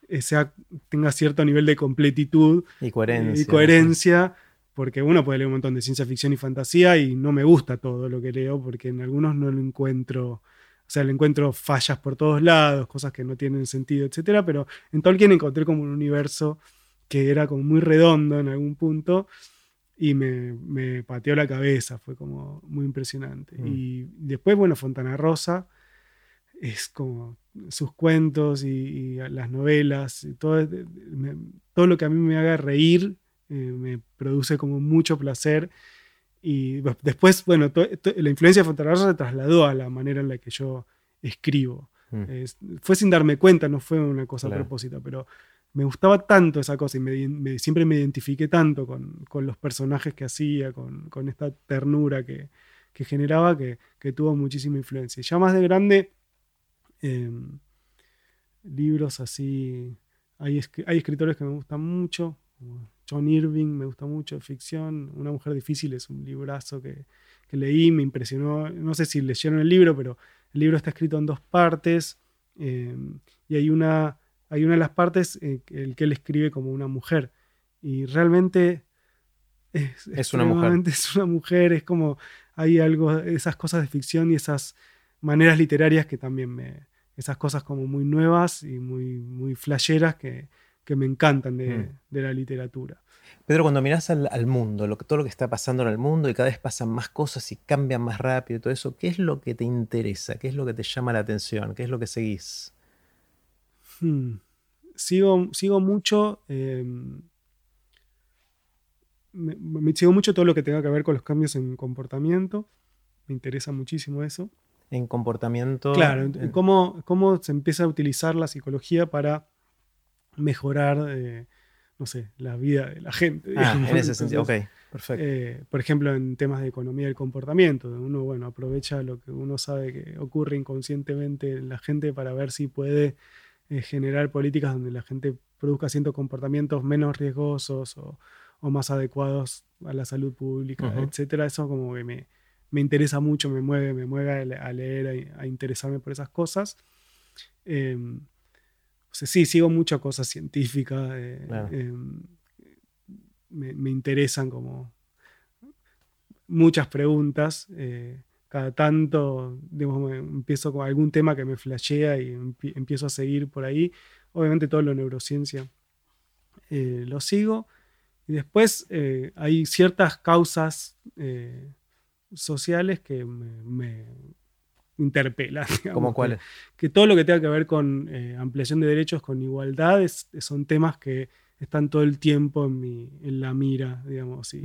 S2: eh, sea, tenga cierto nivel de completitud
S1: y coherencia.
S2: Y coherencia porque uno puede leer un montón de ciencia ficción y fantasía y no me gusta todo lo que leo porque en algunos no lo encuentro, o sea, le encuentro fallas por todos lados, cosas que no tienen sentido, etcétera, pero en Tolkien encontré como un universo que era como muy redondo en algún punto y me, pateó la cabeza, fue como muy impresionante. Mm. Y después, bueno, Fontana Rosa es como sus cuentos y, las novelas, y todo, todo lo que a mí me haga reír eh, me produce como mucho placer. Y después, bueno, la influencia de Fontanarosa se trasladó a la manera en la que yo escribo. Mm. fue sin darme cuenta, no fue una cosa a propósito, pero me gustaba tanto esa cosa y siempre me identifiqué tanto con, con, los personajes que hacía, con, con esta ternura que, generaba que, tuvo muchísima influencia. Ya más de grande, em, libros así, hay, hay escritores que me gustan mucho, John Irving me gusta mucho, ficción, Una mujer difícil es un librazo que, que leí, me impresionó, no sé si leyeron el libro, pero el libro está escrito en dos partes em, y hay una, hay una de las partes en el que él escribe como una mujer y realmente
S1: es, una mujer.
S2: Es una mujer, es como hay algo, esas cosas de ficción y esas maneras literarias que también me, esas cosas como muy nuevas y muy, muy flasheras que, me encantan de, mm. de, la literatura.
S1: Pedro, cuando miras al, mundo, lo, todo lo que está pasando en el mundo y cada vez pasan más cosas y cambian más rápido y todo eso, ¿qué es lo que te interesa? ¿Qué es lo que te llama la atención? ¿Qué es lo que seguís?
S2: Hmm. Sigo, sigo mucho. Em, me, sigo mucho todo lo que tenga que ver con los cambios en comportamiento. Me interesa muchísimo eso.
S1: En comportamiento.
S2: Claro, en, cómo, cómo se empieza a utilizar la psicología para mejorar, eh, no sé, la vida de la gente.
S1: Ah, en ese sentido, ok, perfecto.
S2: Eh, por ejemplo, en temas de economía del comportamiento, uno, bueno, aprovecha lo que uno sabe que ocurre inconscientemente en la gente para ver si puede eh, generar políticas donde la gente produzca ciertos comportamientos menos riesgosos o, o más adecuados a la salud pública, etcétera. Eso como que me, me, interesa mucho, me mueve, me mueve a leer, a, interesarme por esas cosas. Sí, sigo muchas cosas científicas. Eh, em, me, interesan como muchas preguntas. Eh, cada tanto empiezo con algún tema que me flashea y empiezo a seguir por ahí. Obviamente todo lo neurociencia eh, lo sigo. Y después hay ciertas causas sociales que me, interpelan.
S1: ¿Cómo cuáles?
S2: Que, todo lo que tenga que ver con eh, ampliación de derechos, con igualdad, son temas que están todo el tiempo en, mi, en la mira, digamos, y,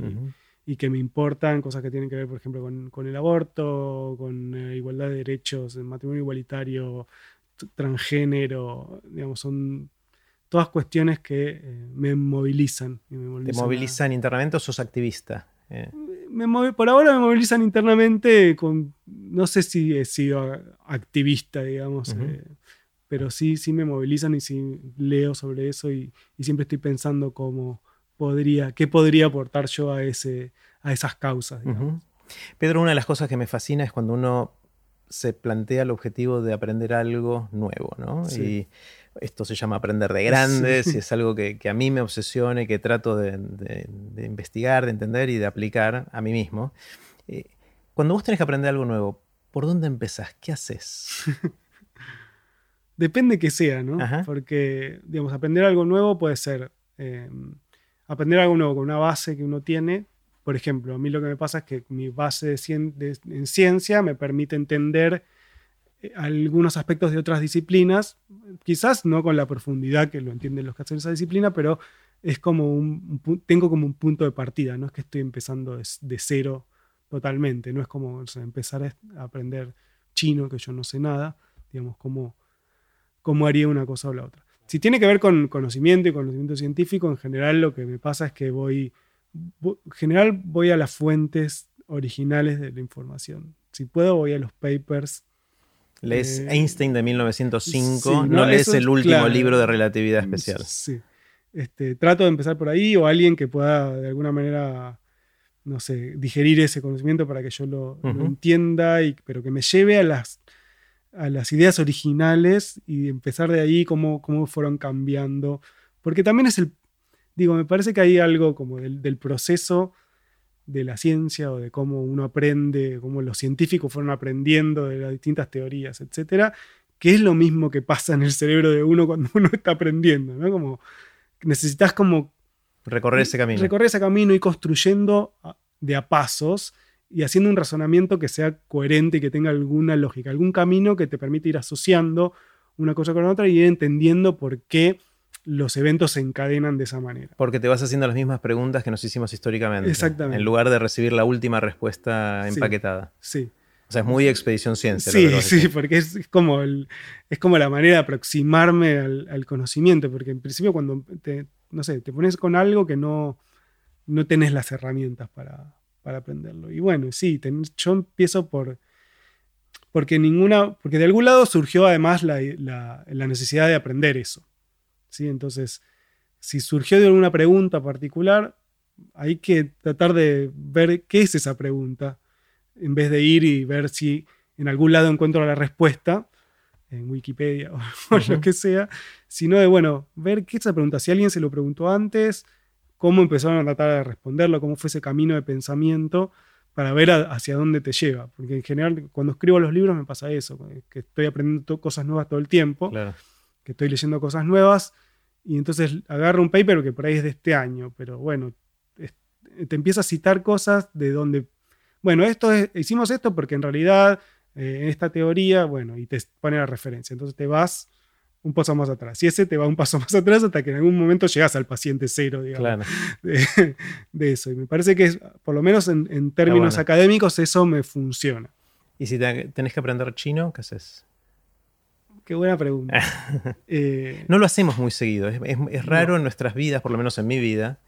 S2: y, que me importan, cosas que tienen que ver, por ejemplo, con, con el aborto, con igualdad de derechos, el matrimonio igualitario, transgénero, digamos, son todas cuestiones que eh, me, movilizan,
S1: ¿Te movilizan internamente o sos activista?
S2: Eh. Por ahora me movilizan internamente, con, no sé si he sido activista, digamos, eh, pero sí, sí me movilizan y sí leo sobre eso y, siempre estoy pensando cómo podría, qué podría aportar yo a, ese, a esas causas.
S1: Pedro, una de las cosas que me fascina es cuando uno se plantea el objetivo de aprender algo nuevo, ¿no? Y esto se llama aprender de grandes y es algo que, a mí me obsesiona y que trato de, investigar, de entender y de aplicar a mí mismo. Eh, cuando vos tenés que aprender algo nuevo, ¿por dónde empezás? ¿Qué haces?
S2: Depende que sea, ¿no? Porque, digamos, aprender algo nuevo puede ser em, aprender algo nuevo con una base que uno tiene. Por ejemplo, a mí lo que me pasa es que mi base en ciencia me permite entender eh, algunos aspectos de otras disciplinas, quizás no con la profundidad que lo entienden los que hacen esa disciplina, pero es como un, tengo como un punto de partida, no es que estoy empezando de, cero totalmente, no es como empezar a aprender chino, que yo no sé nada, digamos, cómo, cómo haría una cosa o la otra. Si tiene que ver con conocimiento y conocimiento científico, en general lo que me pasa es que voy, general voy a las fuentes originales de la información. Si puedo, voy a los papers
S1: Lees eh, Einstein de 1905, no, lees el último libro de relatividad especial.
S2: Sí. Este, trato de empezar por ahí o alguien que pueda de alguna manera, no sé, digerir ese conocimiento para que yo lo, entienda, y, pero que me lleve a las, a las ideas originales y empezar de ahí cómo, cómo fueron cambiando. Porque también es el, digo, me parece que hay algo como del, del proceso de la ciencia o de cómo uno aprende, cómo los científicos fueron aprendiendo de las distintas teorías, etcétera, que es lo mismo que pasa en el cerebro de uno cuando uno está aprendiendo, ¿no? Como necesitas como
S1: recorrer ese camino.
S2: Recorrer ese camino y construyendo de a pasos y haciendo un razonamiento que sea coherente y que tenga alguna lógica, algún camino que te permite ir asociando una cosa con otra y ir entendiendo por qué los eventos se encadenan de esa manera.
S1: Porque te vas haciendo las mismas preguntas que nos hicimos históricamente.
S2: Exactamente.
S1: En lugar de recibir la última respuesta empaquetada.
S2: Sí.
S1: O sea, es muy expedición ciencia.
S2: Sí, sí, porque es, como es como la manera de aproximarme al, conocimiento, porque en principio cuando te, no sé, te pones con algo que no, no tenés las herramientas para, para aprenderlo. Y bueno, sí, yo empiezo por... Porque ninguna, porque de algún lado surgió además la, necesidad de aprender eso. ¿Sí? Entonces, si surgió de alguna pregunta particular, hay que tratar de ver qué es esa pregunta, en vez de ir y ver si en algún lado encuentro la respuesta, en Wikipedia o, lo que sea, sino de, bueno, ver qué es esa pregunta. Si alguien se lo preguntó antes, cómo empezaron a tratar de responderlo, cómo fue ese camino de pensamiento para ver hacia dónde te lleva. Porque en general, cuando escribo los libros me pasa eso, que estoy aprendiendo cosas nuevas todo el tiempo, que estoy leyendo cosas nuevas, y entonces agarro un paper que por ahí es de este año, pero bueno, te empieza a citar cosas de donde, bueno, esto hicimos esto porque en realidad eh, en esta teoría, bueno, y te pone la referencia. Entonces te vas un paso más atrás. Y ese te va un paso más atrás hasta que en algún momento llegas al paciente cero, digamos, de, eso. Y me parece que, por lo menos en, términos académicos, eso me funciona.
S1: ¿Y si tenés que aprender chino, qué haces?
S2: Qué buena pregunta.
S1: Eh, no lo hacemos muy seguido. Es, raro en nuestras vidas, por lo menos en mi vida,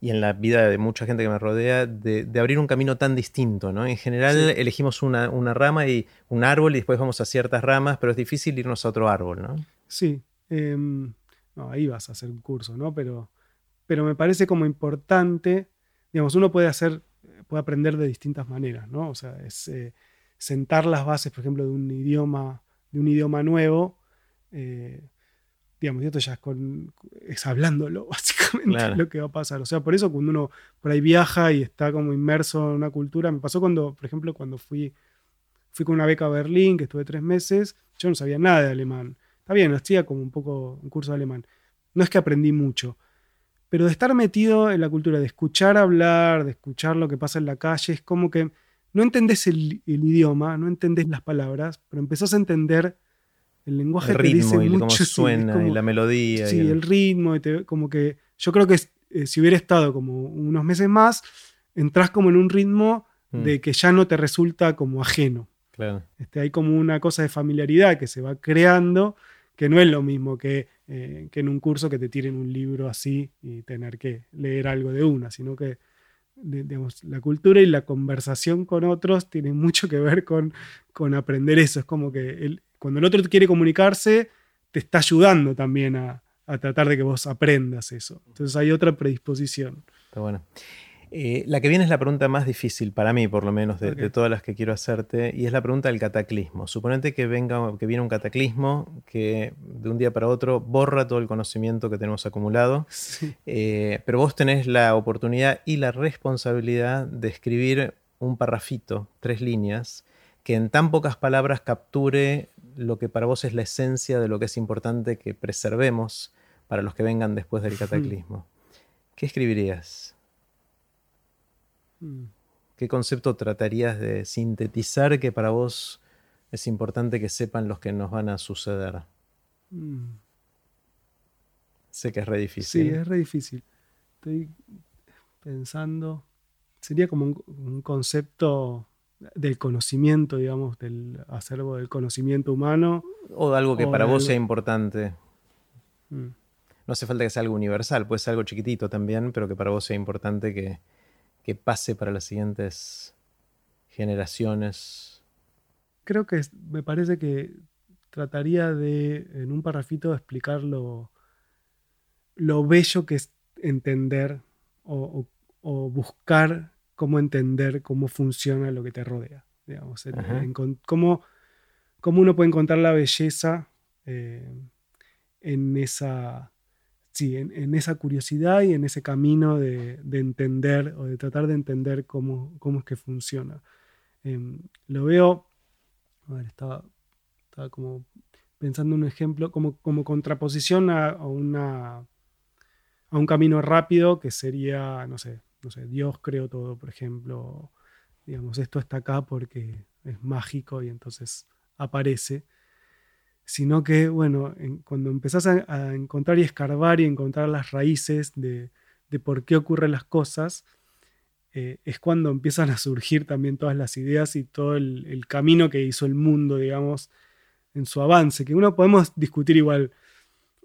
S1: y en la vida de mucha gente que me rodea, de, abrir un camino tan distinto. ¿no? En general elegimos una, rama y un árbol y después vamos a ciertas ramas, pero es difícil irnos a otro árbol. ¿no?
S2: Sí. Em, ahí vas a hacer un curso, ¿no? Pero, pero me parece como importante, digamos, uno puede hacer, puede aprender de distintas maneras, ¿no? O sea, es eh, sentar las bases, por ejemplo, de un idioma, de un idioma nuevo. Eh, digamos, y esto ya es, con, es hablándolo, básicamente, lo que va a pasar. O sea, por eso cuando uno por ahí viaja y está como inmerso en una cultura, me pasó cuando, por ejemplo, cuando fui, fui con una beca a Berlín, que estuve tres meses, yo no sabía nada de alemán. Está bien, hacía como un poco un curso de alemán. No es que aprendí mucho, pero de estar metido en la cultura, de escuchar hablar, de escuchar lo que pasa en la calle, es como que no entendés el, el idioma, no entendés las palabras, pero empezás a entender el lenguaje
S1: el ritmo y cómo suena y la melodía.
S2: Sí, el, ritmo. como que yo creo que eh, si hubiera estado como unos meses más, entras como en un ritmo mm. de que ya no te resulta como ajeno.
S1: Claro.
S2: Este, hay como una cosa de familiaridad que se va creando, que no es lo mismo que, eh, que en un curso que te tiren un libro así y tener que leer algo de una, sino que la cultura y la conversación con otros tienen mucho que ver con, con aprender eso. Es como que cuando el otro quiere comunicarse, te está ayudando también a, tratar de que vos aprendas eso. Entonces hay otra predisposición.
S1: Está bueno. Eh, la que viene es la pregunta más difícil para mí, por lo menos, de, todas las que quiero hacerte, y es la pregunta del cataclismo. Suponete que venga, que viene un cataclismo que de un día para otro borra todo el conocimiento que tenemos acumulado, eh, pero vos tenés la oportunidad y la responsabilidad de escribir un parrafito, tres líneas, que en tan pocas palabras capture lo que para vos es la esencia de lo que es importante que preservemos para los que vengan después del cataclismo. ¿Qué escribirías? Mm. ¿Qué concepto tratarías de sintetizar que para vos es importante que sepan los que nos van a suceder? Mm. Sé que es re difícil.
S2: Sí, es re difícil. Estoy pensando. Sería como un concepto del conocimiento, digamos, del acervo del conocimiento humano.
S1: O algo que para vos sea importante. Mm. No hace falta que sea algo universal, puede ser algo chiquitito también, pero que para vos sea importante que, pase para las siguientes generaciones.
S2: Creo que me parece que trataría de, en un parrafito, explicar lo, bello que es entender o buscar cómo entender cómo funciona lo que te rodea. Digamos, cómo, uno puede encontrar la belleza eh, en, esa, sí, en, esa curiosidad y en ese camino de, entender o de tratar de entender cómo, cómo es que funciona. Em, lo veo, a ver, estaba, como pensando un ejemplo, como, como contraposición a, una, a un camino rápido que sería, no sé, no sé, Dios creó todo, por ejemplo, digamos, esto está acá porque es mágico y entonces aparece, sino que, bueno, cuando empezás a, encontrar y escarbar y encontrar las raíces de, por qué ocurren las cosas, eh, es cuando empiezan a surgir también todas las ideas y todo el, el, camino que hizo el mundo, digamos, en su avance, que uno podemos discutir igual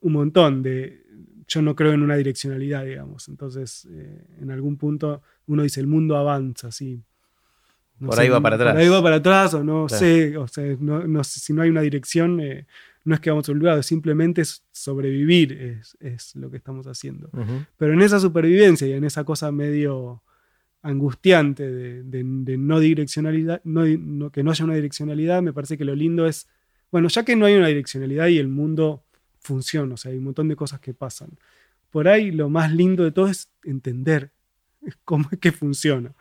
S2: un montón de yo no creo en una direccionalidad, digamos. Entonces, eh, en algún punto uno dice, el mundo avanza, sí.
S1: Por ahí va para atrás.
S2: Por ahí va para atrás, o no sé, o sea, no, si no hay una dirección, eh, no es que vamos a olvidar, simplemente es sobrevivir, es, es lo que estamos haciendo. Pero en esa supervivencia y en esa cosa medio angustiante de, no direccionalidad, no, que no haya una direccionalidad, me parece que lo lindo es, bueno, ya que no hay una direccionalidad y el mundo funciona, o sea, hay un montón de cosas que pasan. Por ahí lo más lindo de todo es entender cómo es que funciona,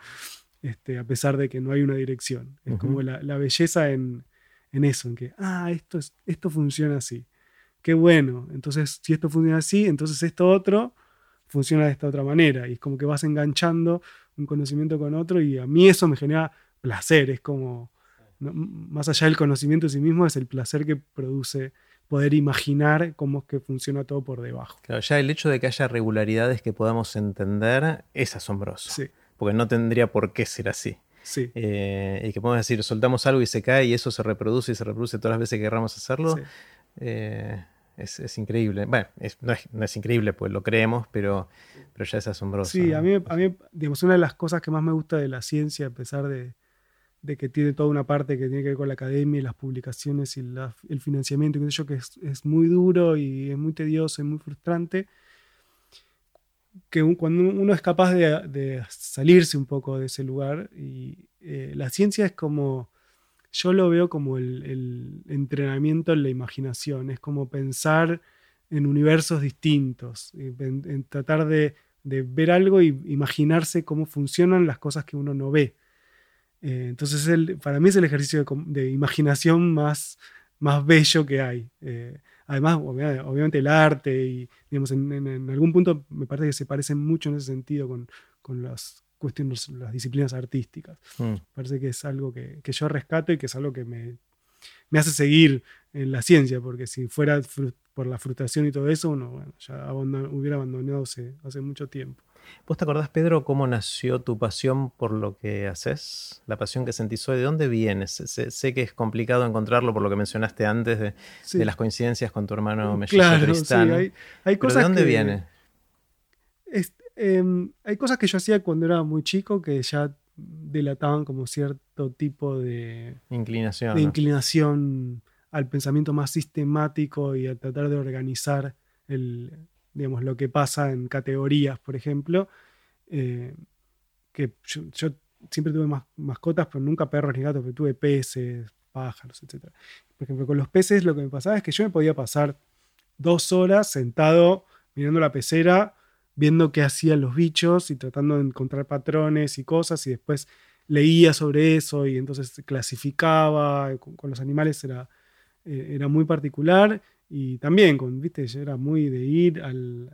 S2: este, a pesar de que no hay una dirección. Es como la, belleza en, eso, en que, ah, esto, es, esto funciona así. Qué bueno. Entonces, si esto funciona así, entonces esto otro funciona de esta otra manera. Y es como que vas enganchando un conocimiento con otro y a mí eso me genera placer. Es como, más allá del conocimiento en sí mismo, es el placer que produce poder imaginar cómo es que funciona todo por debajo.
S1: Claro, ya el hecho de que haya regularidades que podamos entender es asombroso. Sí. Porque no tendría por qué ser así.
S2: Sí.
S1: Eh, y que podemos decir, soltamos algo y se cae y eso se reproduce y se reproduce todas las veces que queramos hacerlo. Eh, es, increíble. Bueno, no, es, increíble, pues lo creemos, pero, pero ya es asombroso.
S2: Sí, a mí, a mí digamos, una de las cosas que más me gusta de la ciencia, a pesar de, de que tiene toda una parte que tiene que ver con la academia y las publicaciones y el financiamiento, que, yo, que es, muy duro y es muy tedioso y muy frustrante, que cuando uno es capaz de, salirse un poco de ese lugar, y eh, la ciencia es como, yo lo veo como el, entrenamiento en la imaginación, es como pensar en universos distintos, en, tratar de, ver algo y imaginarse cómo funcionan las cosas que uno no ve. Eh, entonces, el, para mí es el ejercicio de, imaginación más, más bello que hay. Eh, además, obviamente, el arte y, digamos, en, algún punto me parece que se parecen mucho en ese sentido con, con las cuestiones, las disciplinas artísticas. Mm. Parece que es algo que, que, yo rescato y que es algo que me, me hace seguir en la ciencia, porque si fuera por la frustración y todo eso, uno bueno, ya hubiera abandonado hace, hace mucho tiempo.
S1: ¿Vos te acordás, Pedro, cómo nació tu pasión por lo que haces? La pasión que sentís hoy, ¿de dónde vienes? Sé, que es complicado encontrarlo por lo que mencionaste antes de, las coincidencias con tu hermano mellizo
S2: claro, Tristán. Sí, hay, cosas
S1: ¿De dónde viene?
S2: Em, hay cosas que yo hacía cuando era muy chico que ya delataban como cierto tipo de
S1: inclinación,
S2: de inclinación al pensamiento más sistemático y a tratar de organizar el, digamos, lo que pasa en categorías, por ejemplo, eh, que yo, siempre tuve mascotas, pero nunca perros ni gatos, pero tuve peces, pájaros, etc. Por ejemplo, con los peces lo que me pasaba es que yo me podía pasar dos horas sentado mirando la pecera, viendo qué hacían los bichos y tratando de encontrar patrones y cosas, y después leía sobre eso y entonces clasificaba, con, los animales era, eh, era muy particular y también, con, viste, yo era muy de ir al,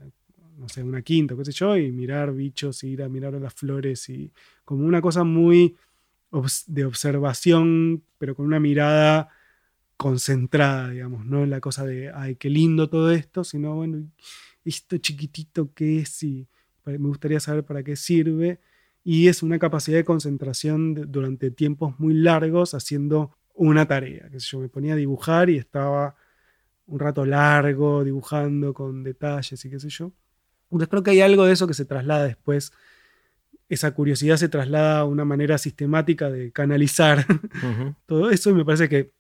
S2: no sé, una quinta, qué sé yo, y mirar bichos, ir a mirar las flores, y como una cosa muy de observación, pero con una mirada concentrada, digamos, no en la cosa de, ay, qué lindo todo esto, sino, bueno, esto chiquitito que es y me gustaría saber para qué sirve. Y es una capacidad de concentración durante tiempos muy largos haciendo una tarea, que yo me ponía a dibujar y estaba un rato largo dibujando con detalles y qué sé yo. Entonces creo que hay algo de eso que se traslada después. Esa curiosidad se traslada a una manera sistemática de canalizar todo eso y me parece que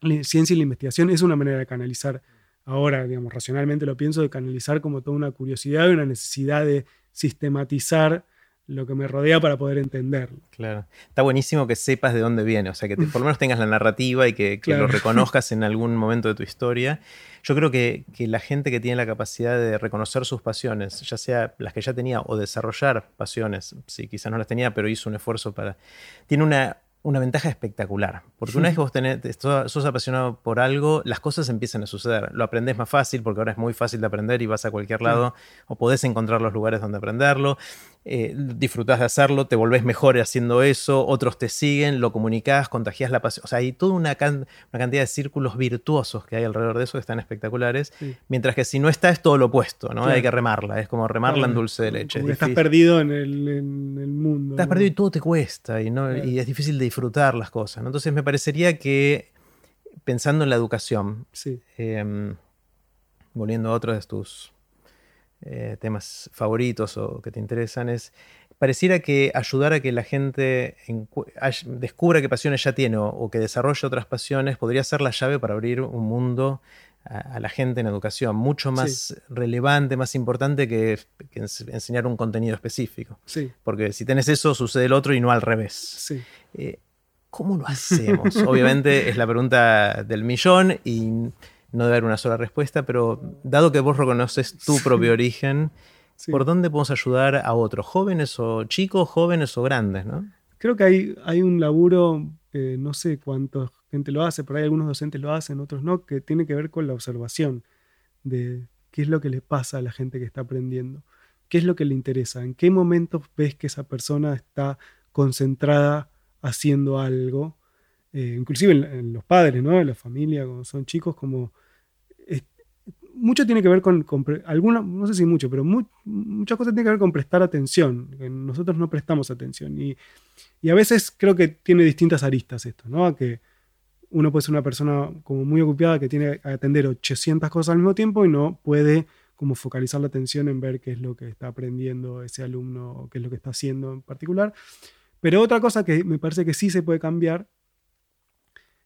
S2: la ciencia y la investigación es una manera de canalizar. Ahora, digamos, racionalmente lo pienso, de canalizar como toda una curiosidad y una necesidad de sistematizar lo que me rodea para poder entenderlo.
S1: Claro. Está buenísimo que sepas de dónde viene, o sea, que por lo menos tengas la narrativa y que, lo reconozcas en algún momento de tu historia. Yo creo que, que, la gente que tiene la capacidad de reconocer sus pasiones, ya sea las que ya tenía o desarrollar pasiones, si quizás no las tenía, pero hizo un esfuerzo para... Tiene una, una ventaja espectacular. Porque una vez que vos tenés, sos apasionado por algo, las cosas empiezan a suceder. Lo aprendes más fácil porque ahora es muy fácil de aprender y vas a cualquier lado o podés encontrar los lugares donde aprenderlo. Eh, disfrutás de hacerlo, te volvés mejor haciendo eso, otros te siguen, lo comunicás, contagias la pasión. O sea, hay toda una, cantidad de círculos virtuosos que hay alrededor de eso que están espectaculares. Mientras que si no está, es todo lo opuesto, ¿no? Hay que remarla, es como remarla en dulce de leche.
S2: estás perdido en el, mundo.
S1: Estás perdido y todo te cuesta y, ¿no? y es difícil de disfrutar las cosas. Entonces me parecería que pensando en la educación, em, volviendo a otro de tus eh, temas favoritos o que te interesan, es pareciera que ayudar a que la gente descubra qué pasiones ya tiene o, que desarrolle otras pasiones podría ser la llave para abrir un mundo a, la gente en educación, mucho más relevante, más importante que, enseñar un contenido específico.
S2: Sí.
S1: Porque si tenés eso, sucede el otro y no al revés.
S2: Sí.
S1: Eh, ¿Cómo lo hacemos? Obviamente es la pregunta del millón y no debe haber una sola respuesta, pero dado que vos reconoces tu propio origen, ¿por dónde podemos ayudar a otros, jóvenes o chicos, jóvenes o grandes? ¿no?
S2: Creo que hay, hay un laburo, no sé cuánta gente lo hace, por ahí algunos docentes lo hacen, otros no, que tiene que ver con la observación de qué es lo que le pasa a la gente que está aprendiendo, qué es lo que le interesa, en qué momentos ves que esa persona está concentrada haciendo algo, eh, inclusive en, los padres, ¿no? en la familia, cuando son chicos, como mucho tiene que ver con, alguna, no sé si mucho, pero muchas cosas tienen que ver con prestar atención. Nosotros no prestamos atención. Y, a veces creo que tiene distintas aristas esto, ¿no? Que uno puede ser una persona como muy ocupada que tiene que atender 800 cosas al mismo tiempo y no puede como focalizar la atención en ver qué es lo que está aprendiendo ese alumno, qué es lo que está haciendo en particular. Pero otra cosa que me parece que sí se puede cambiar,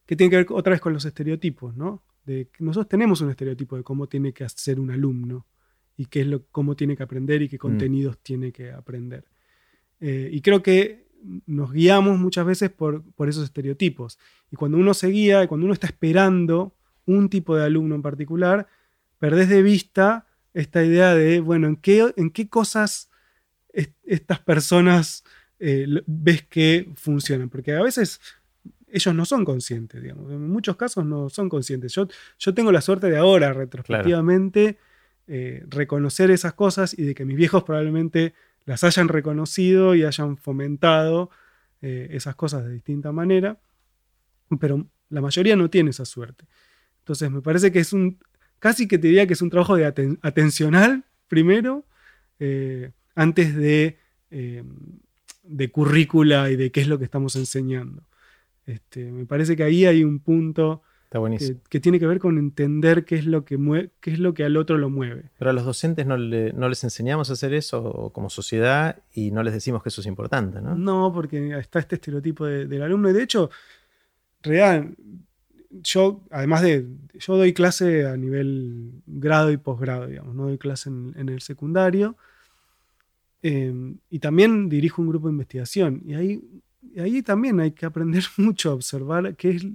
S2: que tiene que ver otra vez con los estereotipos, ¿no? Nosotros tenemos un estereotipo de cómo tiene que ser un alumno y qué es lo, cómo tiene que aprender y qué mm. contenidos tiene que aprender. Eh, y creo que nos guiamos muchas veces por, esos estereotipos. Y cuando uno se guía y cuando uno está esperando un tipo de alumno en particular, perdés de vista esta idea de, bueno, ¿en qué, en qué cosas estas personas eh, ves que funcionan? Porque a veces ellos no son conscientes, digamos. En muchos casos no son conscientes. Yo, yo tengo la suerte de ahora, retrospectivamente, eh, reconocer esas cosas y de que mis viejos probablemente las hayan reconocido y hayan fomentado eh, esas cosas de distinta manera, pero la mayoría no tiene esa suerte. Entonces me parece que es un, casi que te diría que es un trabajo de atencional primero, eh, antes de, de currícula y de qué es lo que estamos enseñando. Este, me parece que ahí hay un punto que, tiene que ver con entender qué es lo que qué es lo que al otro lo mueve.
S1: Pero a los docentes no, les enseñamos a hacer eso como sociedad y no les decimos que eso es importante, ¿no?
S2: No, porque está este estereotipo del alumno. Y de hecho, real, yo, además de, yo doy clase a nivel grado y posgrado, digamos, no doy clase en, el secundario. Eh, y también dirijo un grupo de investigación. Y ahí y ahí también hay que aprender mucho a observar qué es,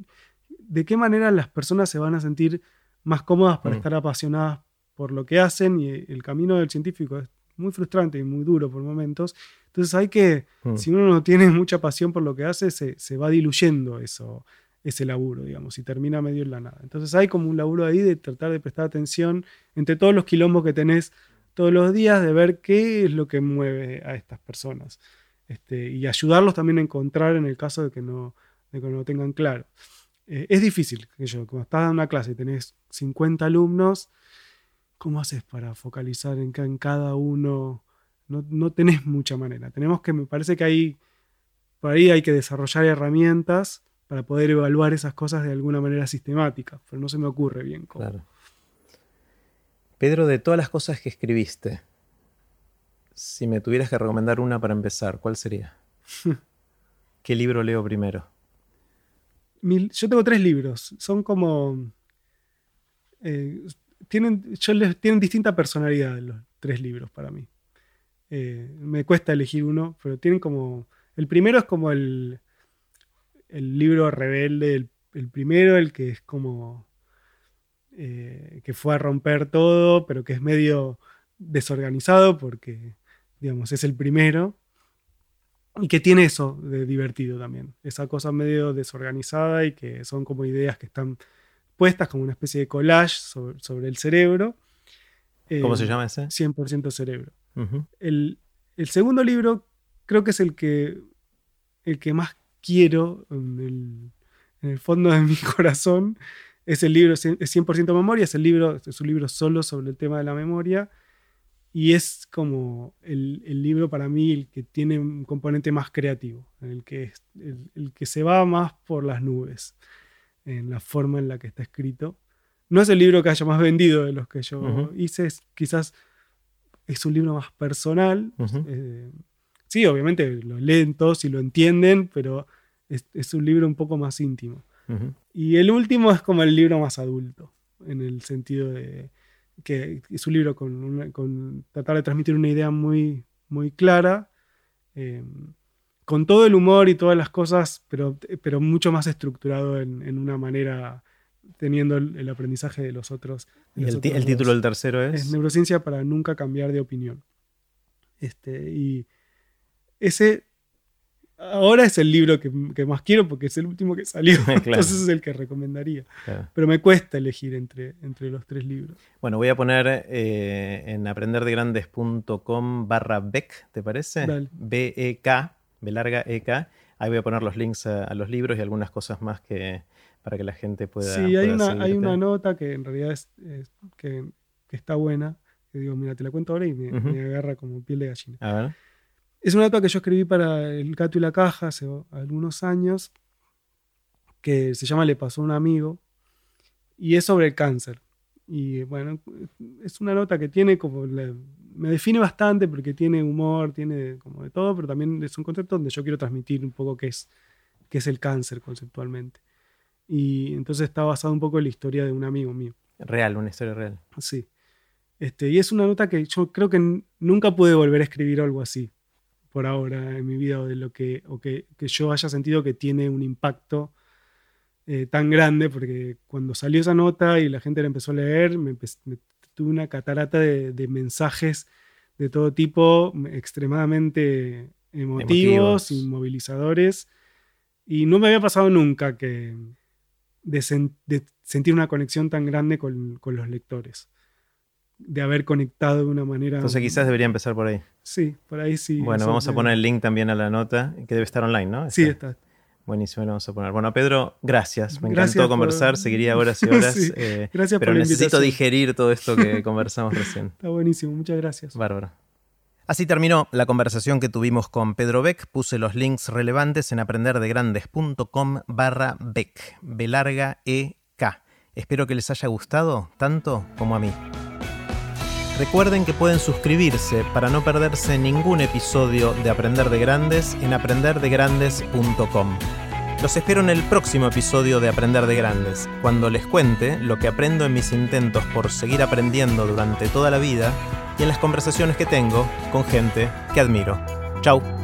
S2: de qué manera las personas se van a sentir más cómodas para mm. estar apasionadas por lo que hacen y el camino del científico es muy frustrante y muy duro por momentos. Entonces hay que, mm. si uno no tiene mucha pasión por lo que hace, se, se, va diluyendo eso, ese laburo, digamos, y termina medio en la nada. Entonces hay como un laburo ahí de tratar de prestar atención entre todos los quilombos que tenés todos los días, de ver qué es lo que mueve a estas personas. Este, y ayudarlos también a encontrar en el caso de que no, de que no lo tengan claro. Eh, es difícil, que yo, cuando estás en una clase y tenés 50 alumnos, ¿cómo haces para focalizar en, cada uno? No, no, tenés mucha manera. Tenemos que, me parece que ahí, por ahí hay que desarrollar herramientas para poder evaluar esas cosas de alguna manera sistemática, pero no se me ocurre bien cómo.
S1: Pedro, de todas las cosas que escribiste, si me tuvieras que recomendar una para empezar, ¿cuál sería? ¿Qué libro leo primero?
S2: yo tengo tres libros. Son como. Eh, tienen, yo les, tienen distinta personalidad los tres libros para mí. Eh, me cuesta elegir uno, pero tienen como. El primero es como el, el libro rebelde, el, primero, el que es como. Eh, que fue a romper todo, pero que es medio desorganizado porque digamos, es el primero. Y que tiene eso de divertido también. Esa cosa medio desorganizada y que son como ideas que están puestas como una especie de collage sobre, el cerebro.
S1: ¿Cómo se llama ese?
S2: 100% cerebro. el, segundo libro creo que es el que, el que más quiero en el, fondo de mi corazón. Es el libro, es 100% memoria, es el libro, es un libro solo sobre el tema de la memoria y es como el, libro para mí el que tiene un componente más creativo, el que, el, que se va más por las nubes en la forma en la que está escrito. No es el libro que haya más vendido de los que yo hice, quizás es un libro más personal. Eh, sí, obviamente lo leen todos y lo entienden, pero es, es un libro un poco más íntimo. Y el último es como el libro más adulto, en el sentido de que es un libro con, una- con tratar de transmitir una idea muy, muy clara, eh, con todo el humor y todas las cosas, pero, pero mucho más estructurado en, en una manera, teniendo el, el aprendizaje de los otros. de
S1: ¿Y
S2: los
S1: el, ti-
S2: otros
S1: el título del tercero es?
S2: Es Neurociencia para nunca cambiar de opinión. Este, y ese ahora es el libro que, que más quiero porque es el último que salió.
S1: Claro.
S2: Entonces es el que recomendaría.
S1: Claro.
S2: Pero me cuesta elegir entre, entre los tres libros.
S1: Bueno, voy a poner eh, en aprenderdegrandes.com barra Beck, ¿te parece? B-E-K, B larga E-K. Ahí voy a poner los links a, a los libros y algunas cosas más que para que la gente pueda.
S2: sí, hay
S1: pueda
S2: una, hay una nota que en realidad es, es- que, que está buena. Que digo, mira, te la cuento ahora y me,
S1: Ujú.
S2: me agarra como piel de gallina.
S1: A ver.
S2: Es una nota que yo escribí para El Gato y la Caja hace algunos años, que se llama Le pasó a un amigo, y es sobre el cáncer. Y bueno, es una nota que tiene como, la- me define bastante porque tiene humor, tiene como de todo, pero también es un concepto donde yo quiero transmitir un poco qué es, qué es el cáncer conceptualmente. Y entonces está basado un poco en la historia de un amigo mío.
S1: Real, una historia real.
S2: Sí. Este, y es una nota que yo creo que nunca pude volver a escribir algo así por ahora en mi vida o de lo que, o que, que yo haya sentido que tiene un impacto eh, tan grande, porque cuando salió esa nota y la gente la empezó a leer, me, tuve una catarata de, de mensajes de todo tipo, extremadamente emotivos,
S1: Emotivos.
S2: y movilizadores, y no me había pasado nunca que de, sen- de sentir una conexión tan grande con, con los lectores, de haber conectado de una manera...
S1: Entonces quizás debería empezar por ahí.
S2: Sí, por ahí sí.
S1: bueno, vamos a poner el link también a la nota, que debe estar online, ¿no?
S2: Sí,
S1: Está. Buenísimo, lo vamos a poner. Bueno, Pedro, gracias. Me
S2: Gracias
S1: encantó
S2: por-
S1: conversar, seguiría horas y horas.
S2: Sí,
S1: eh,
S2: Gracias
S1: pero
S2: por
S1: necesito digerir todo esto que conversamos recién.
S2: Está buenísimo, muchas gracias.
S1: Bárbaro. Así terminó la conversación que tuvimos con Pedro Beck. Puse los links relevantes en aprenderdegrandes.com barra Beck, B larga E K. Espero que les haya gustado tanto como a mí. Recuerden que pueden suscribirse para no perderse ningún episodio de Aprender de Grandes en aprenderdegrandes.com. Los espero en el próximo episodio de Aprender de Grandes, cuando les cuente lo que aprendo en mis intentos por seguir aprendiendo durante toda la vida y en las conversaciones que tengo con gente que admiro. Chau.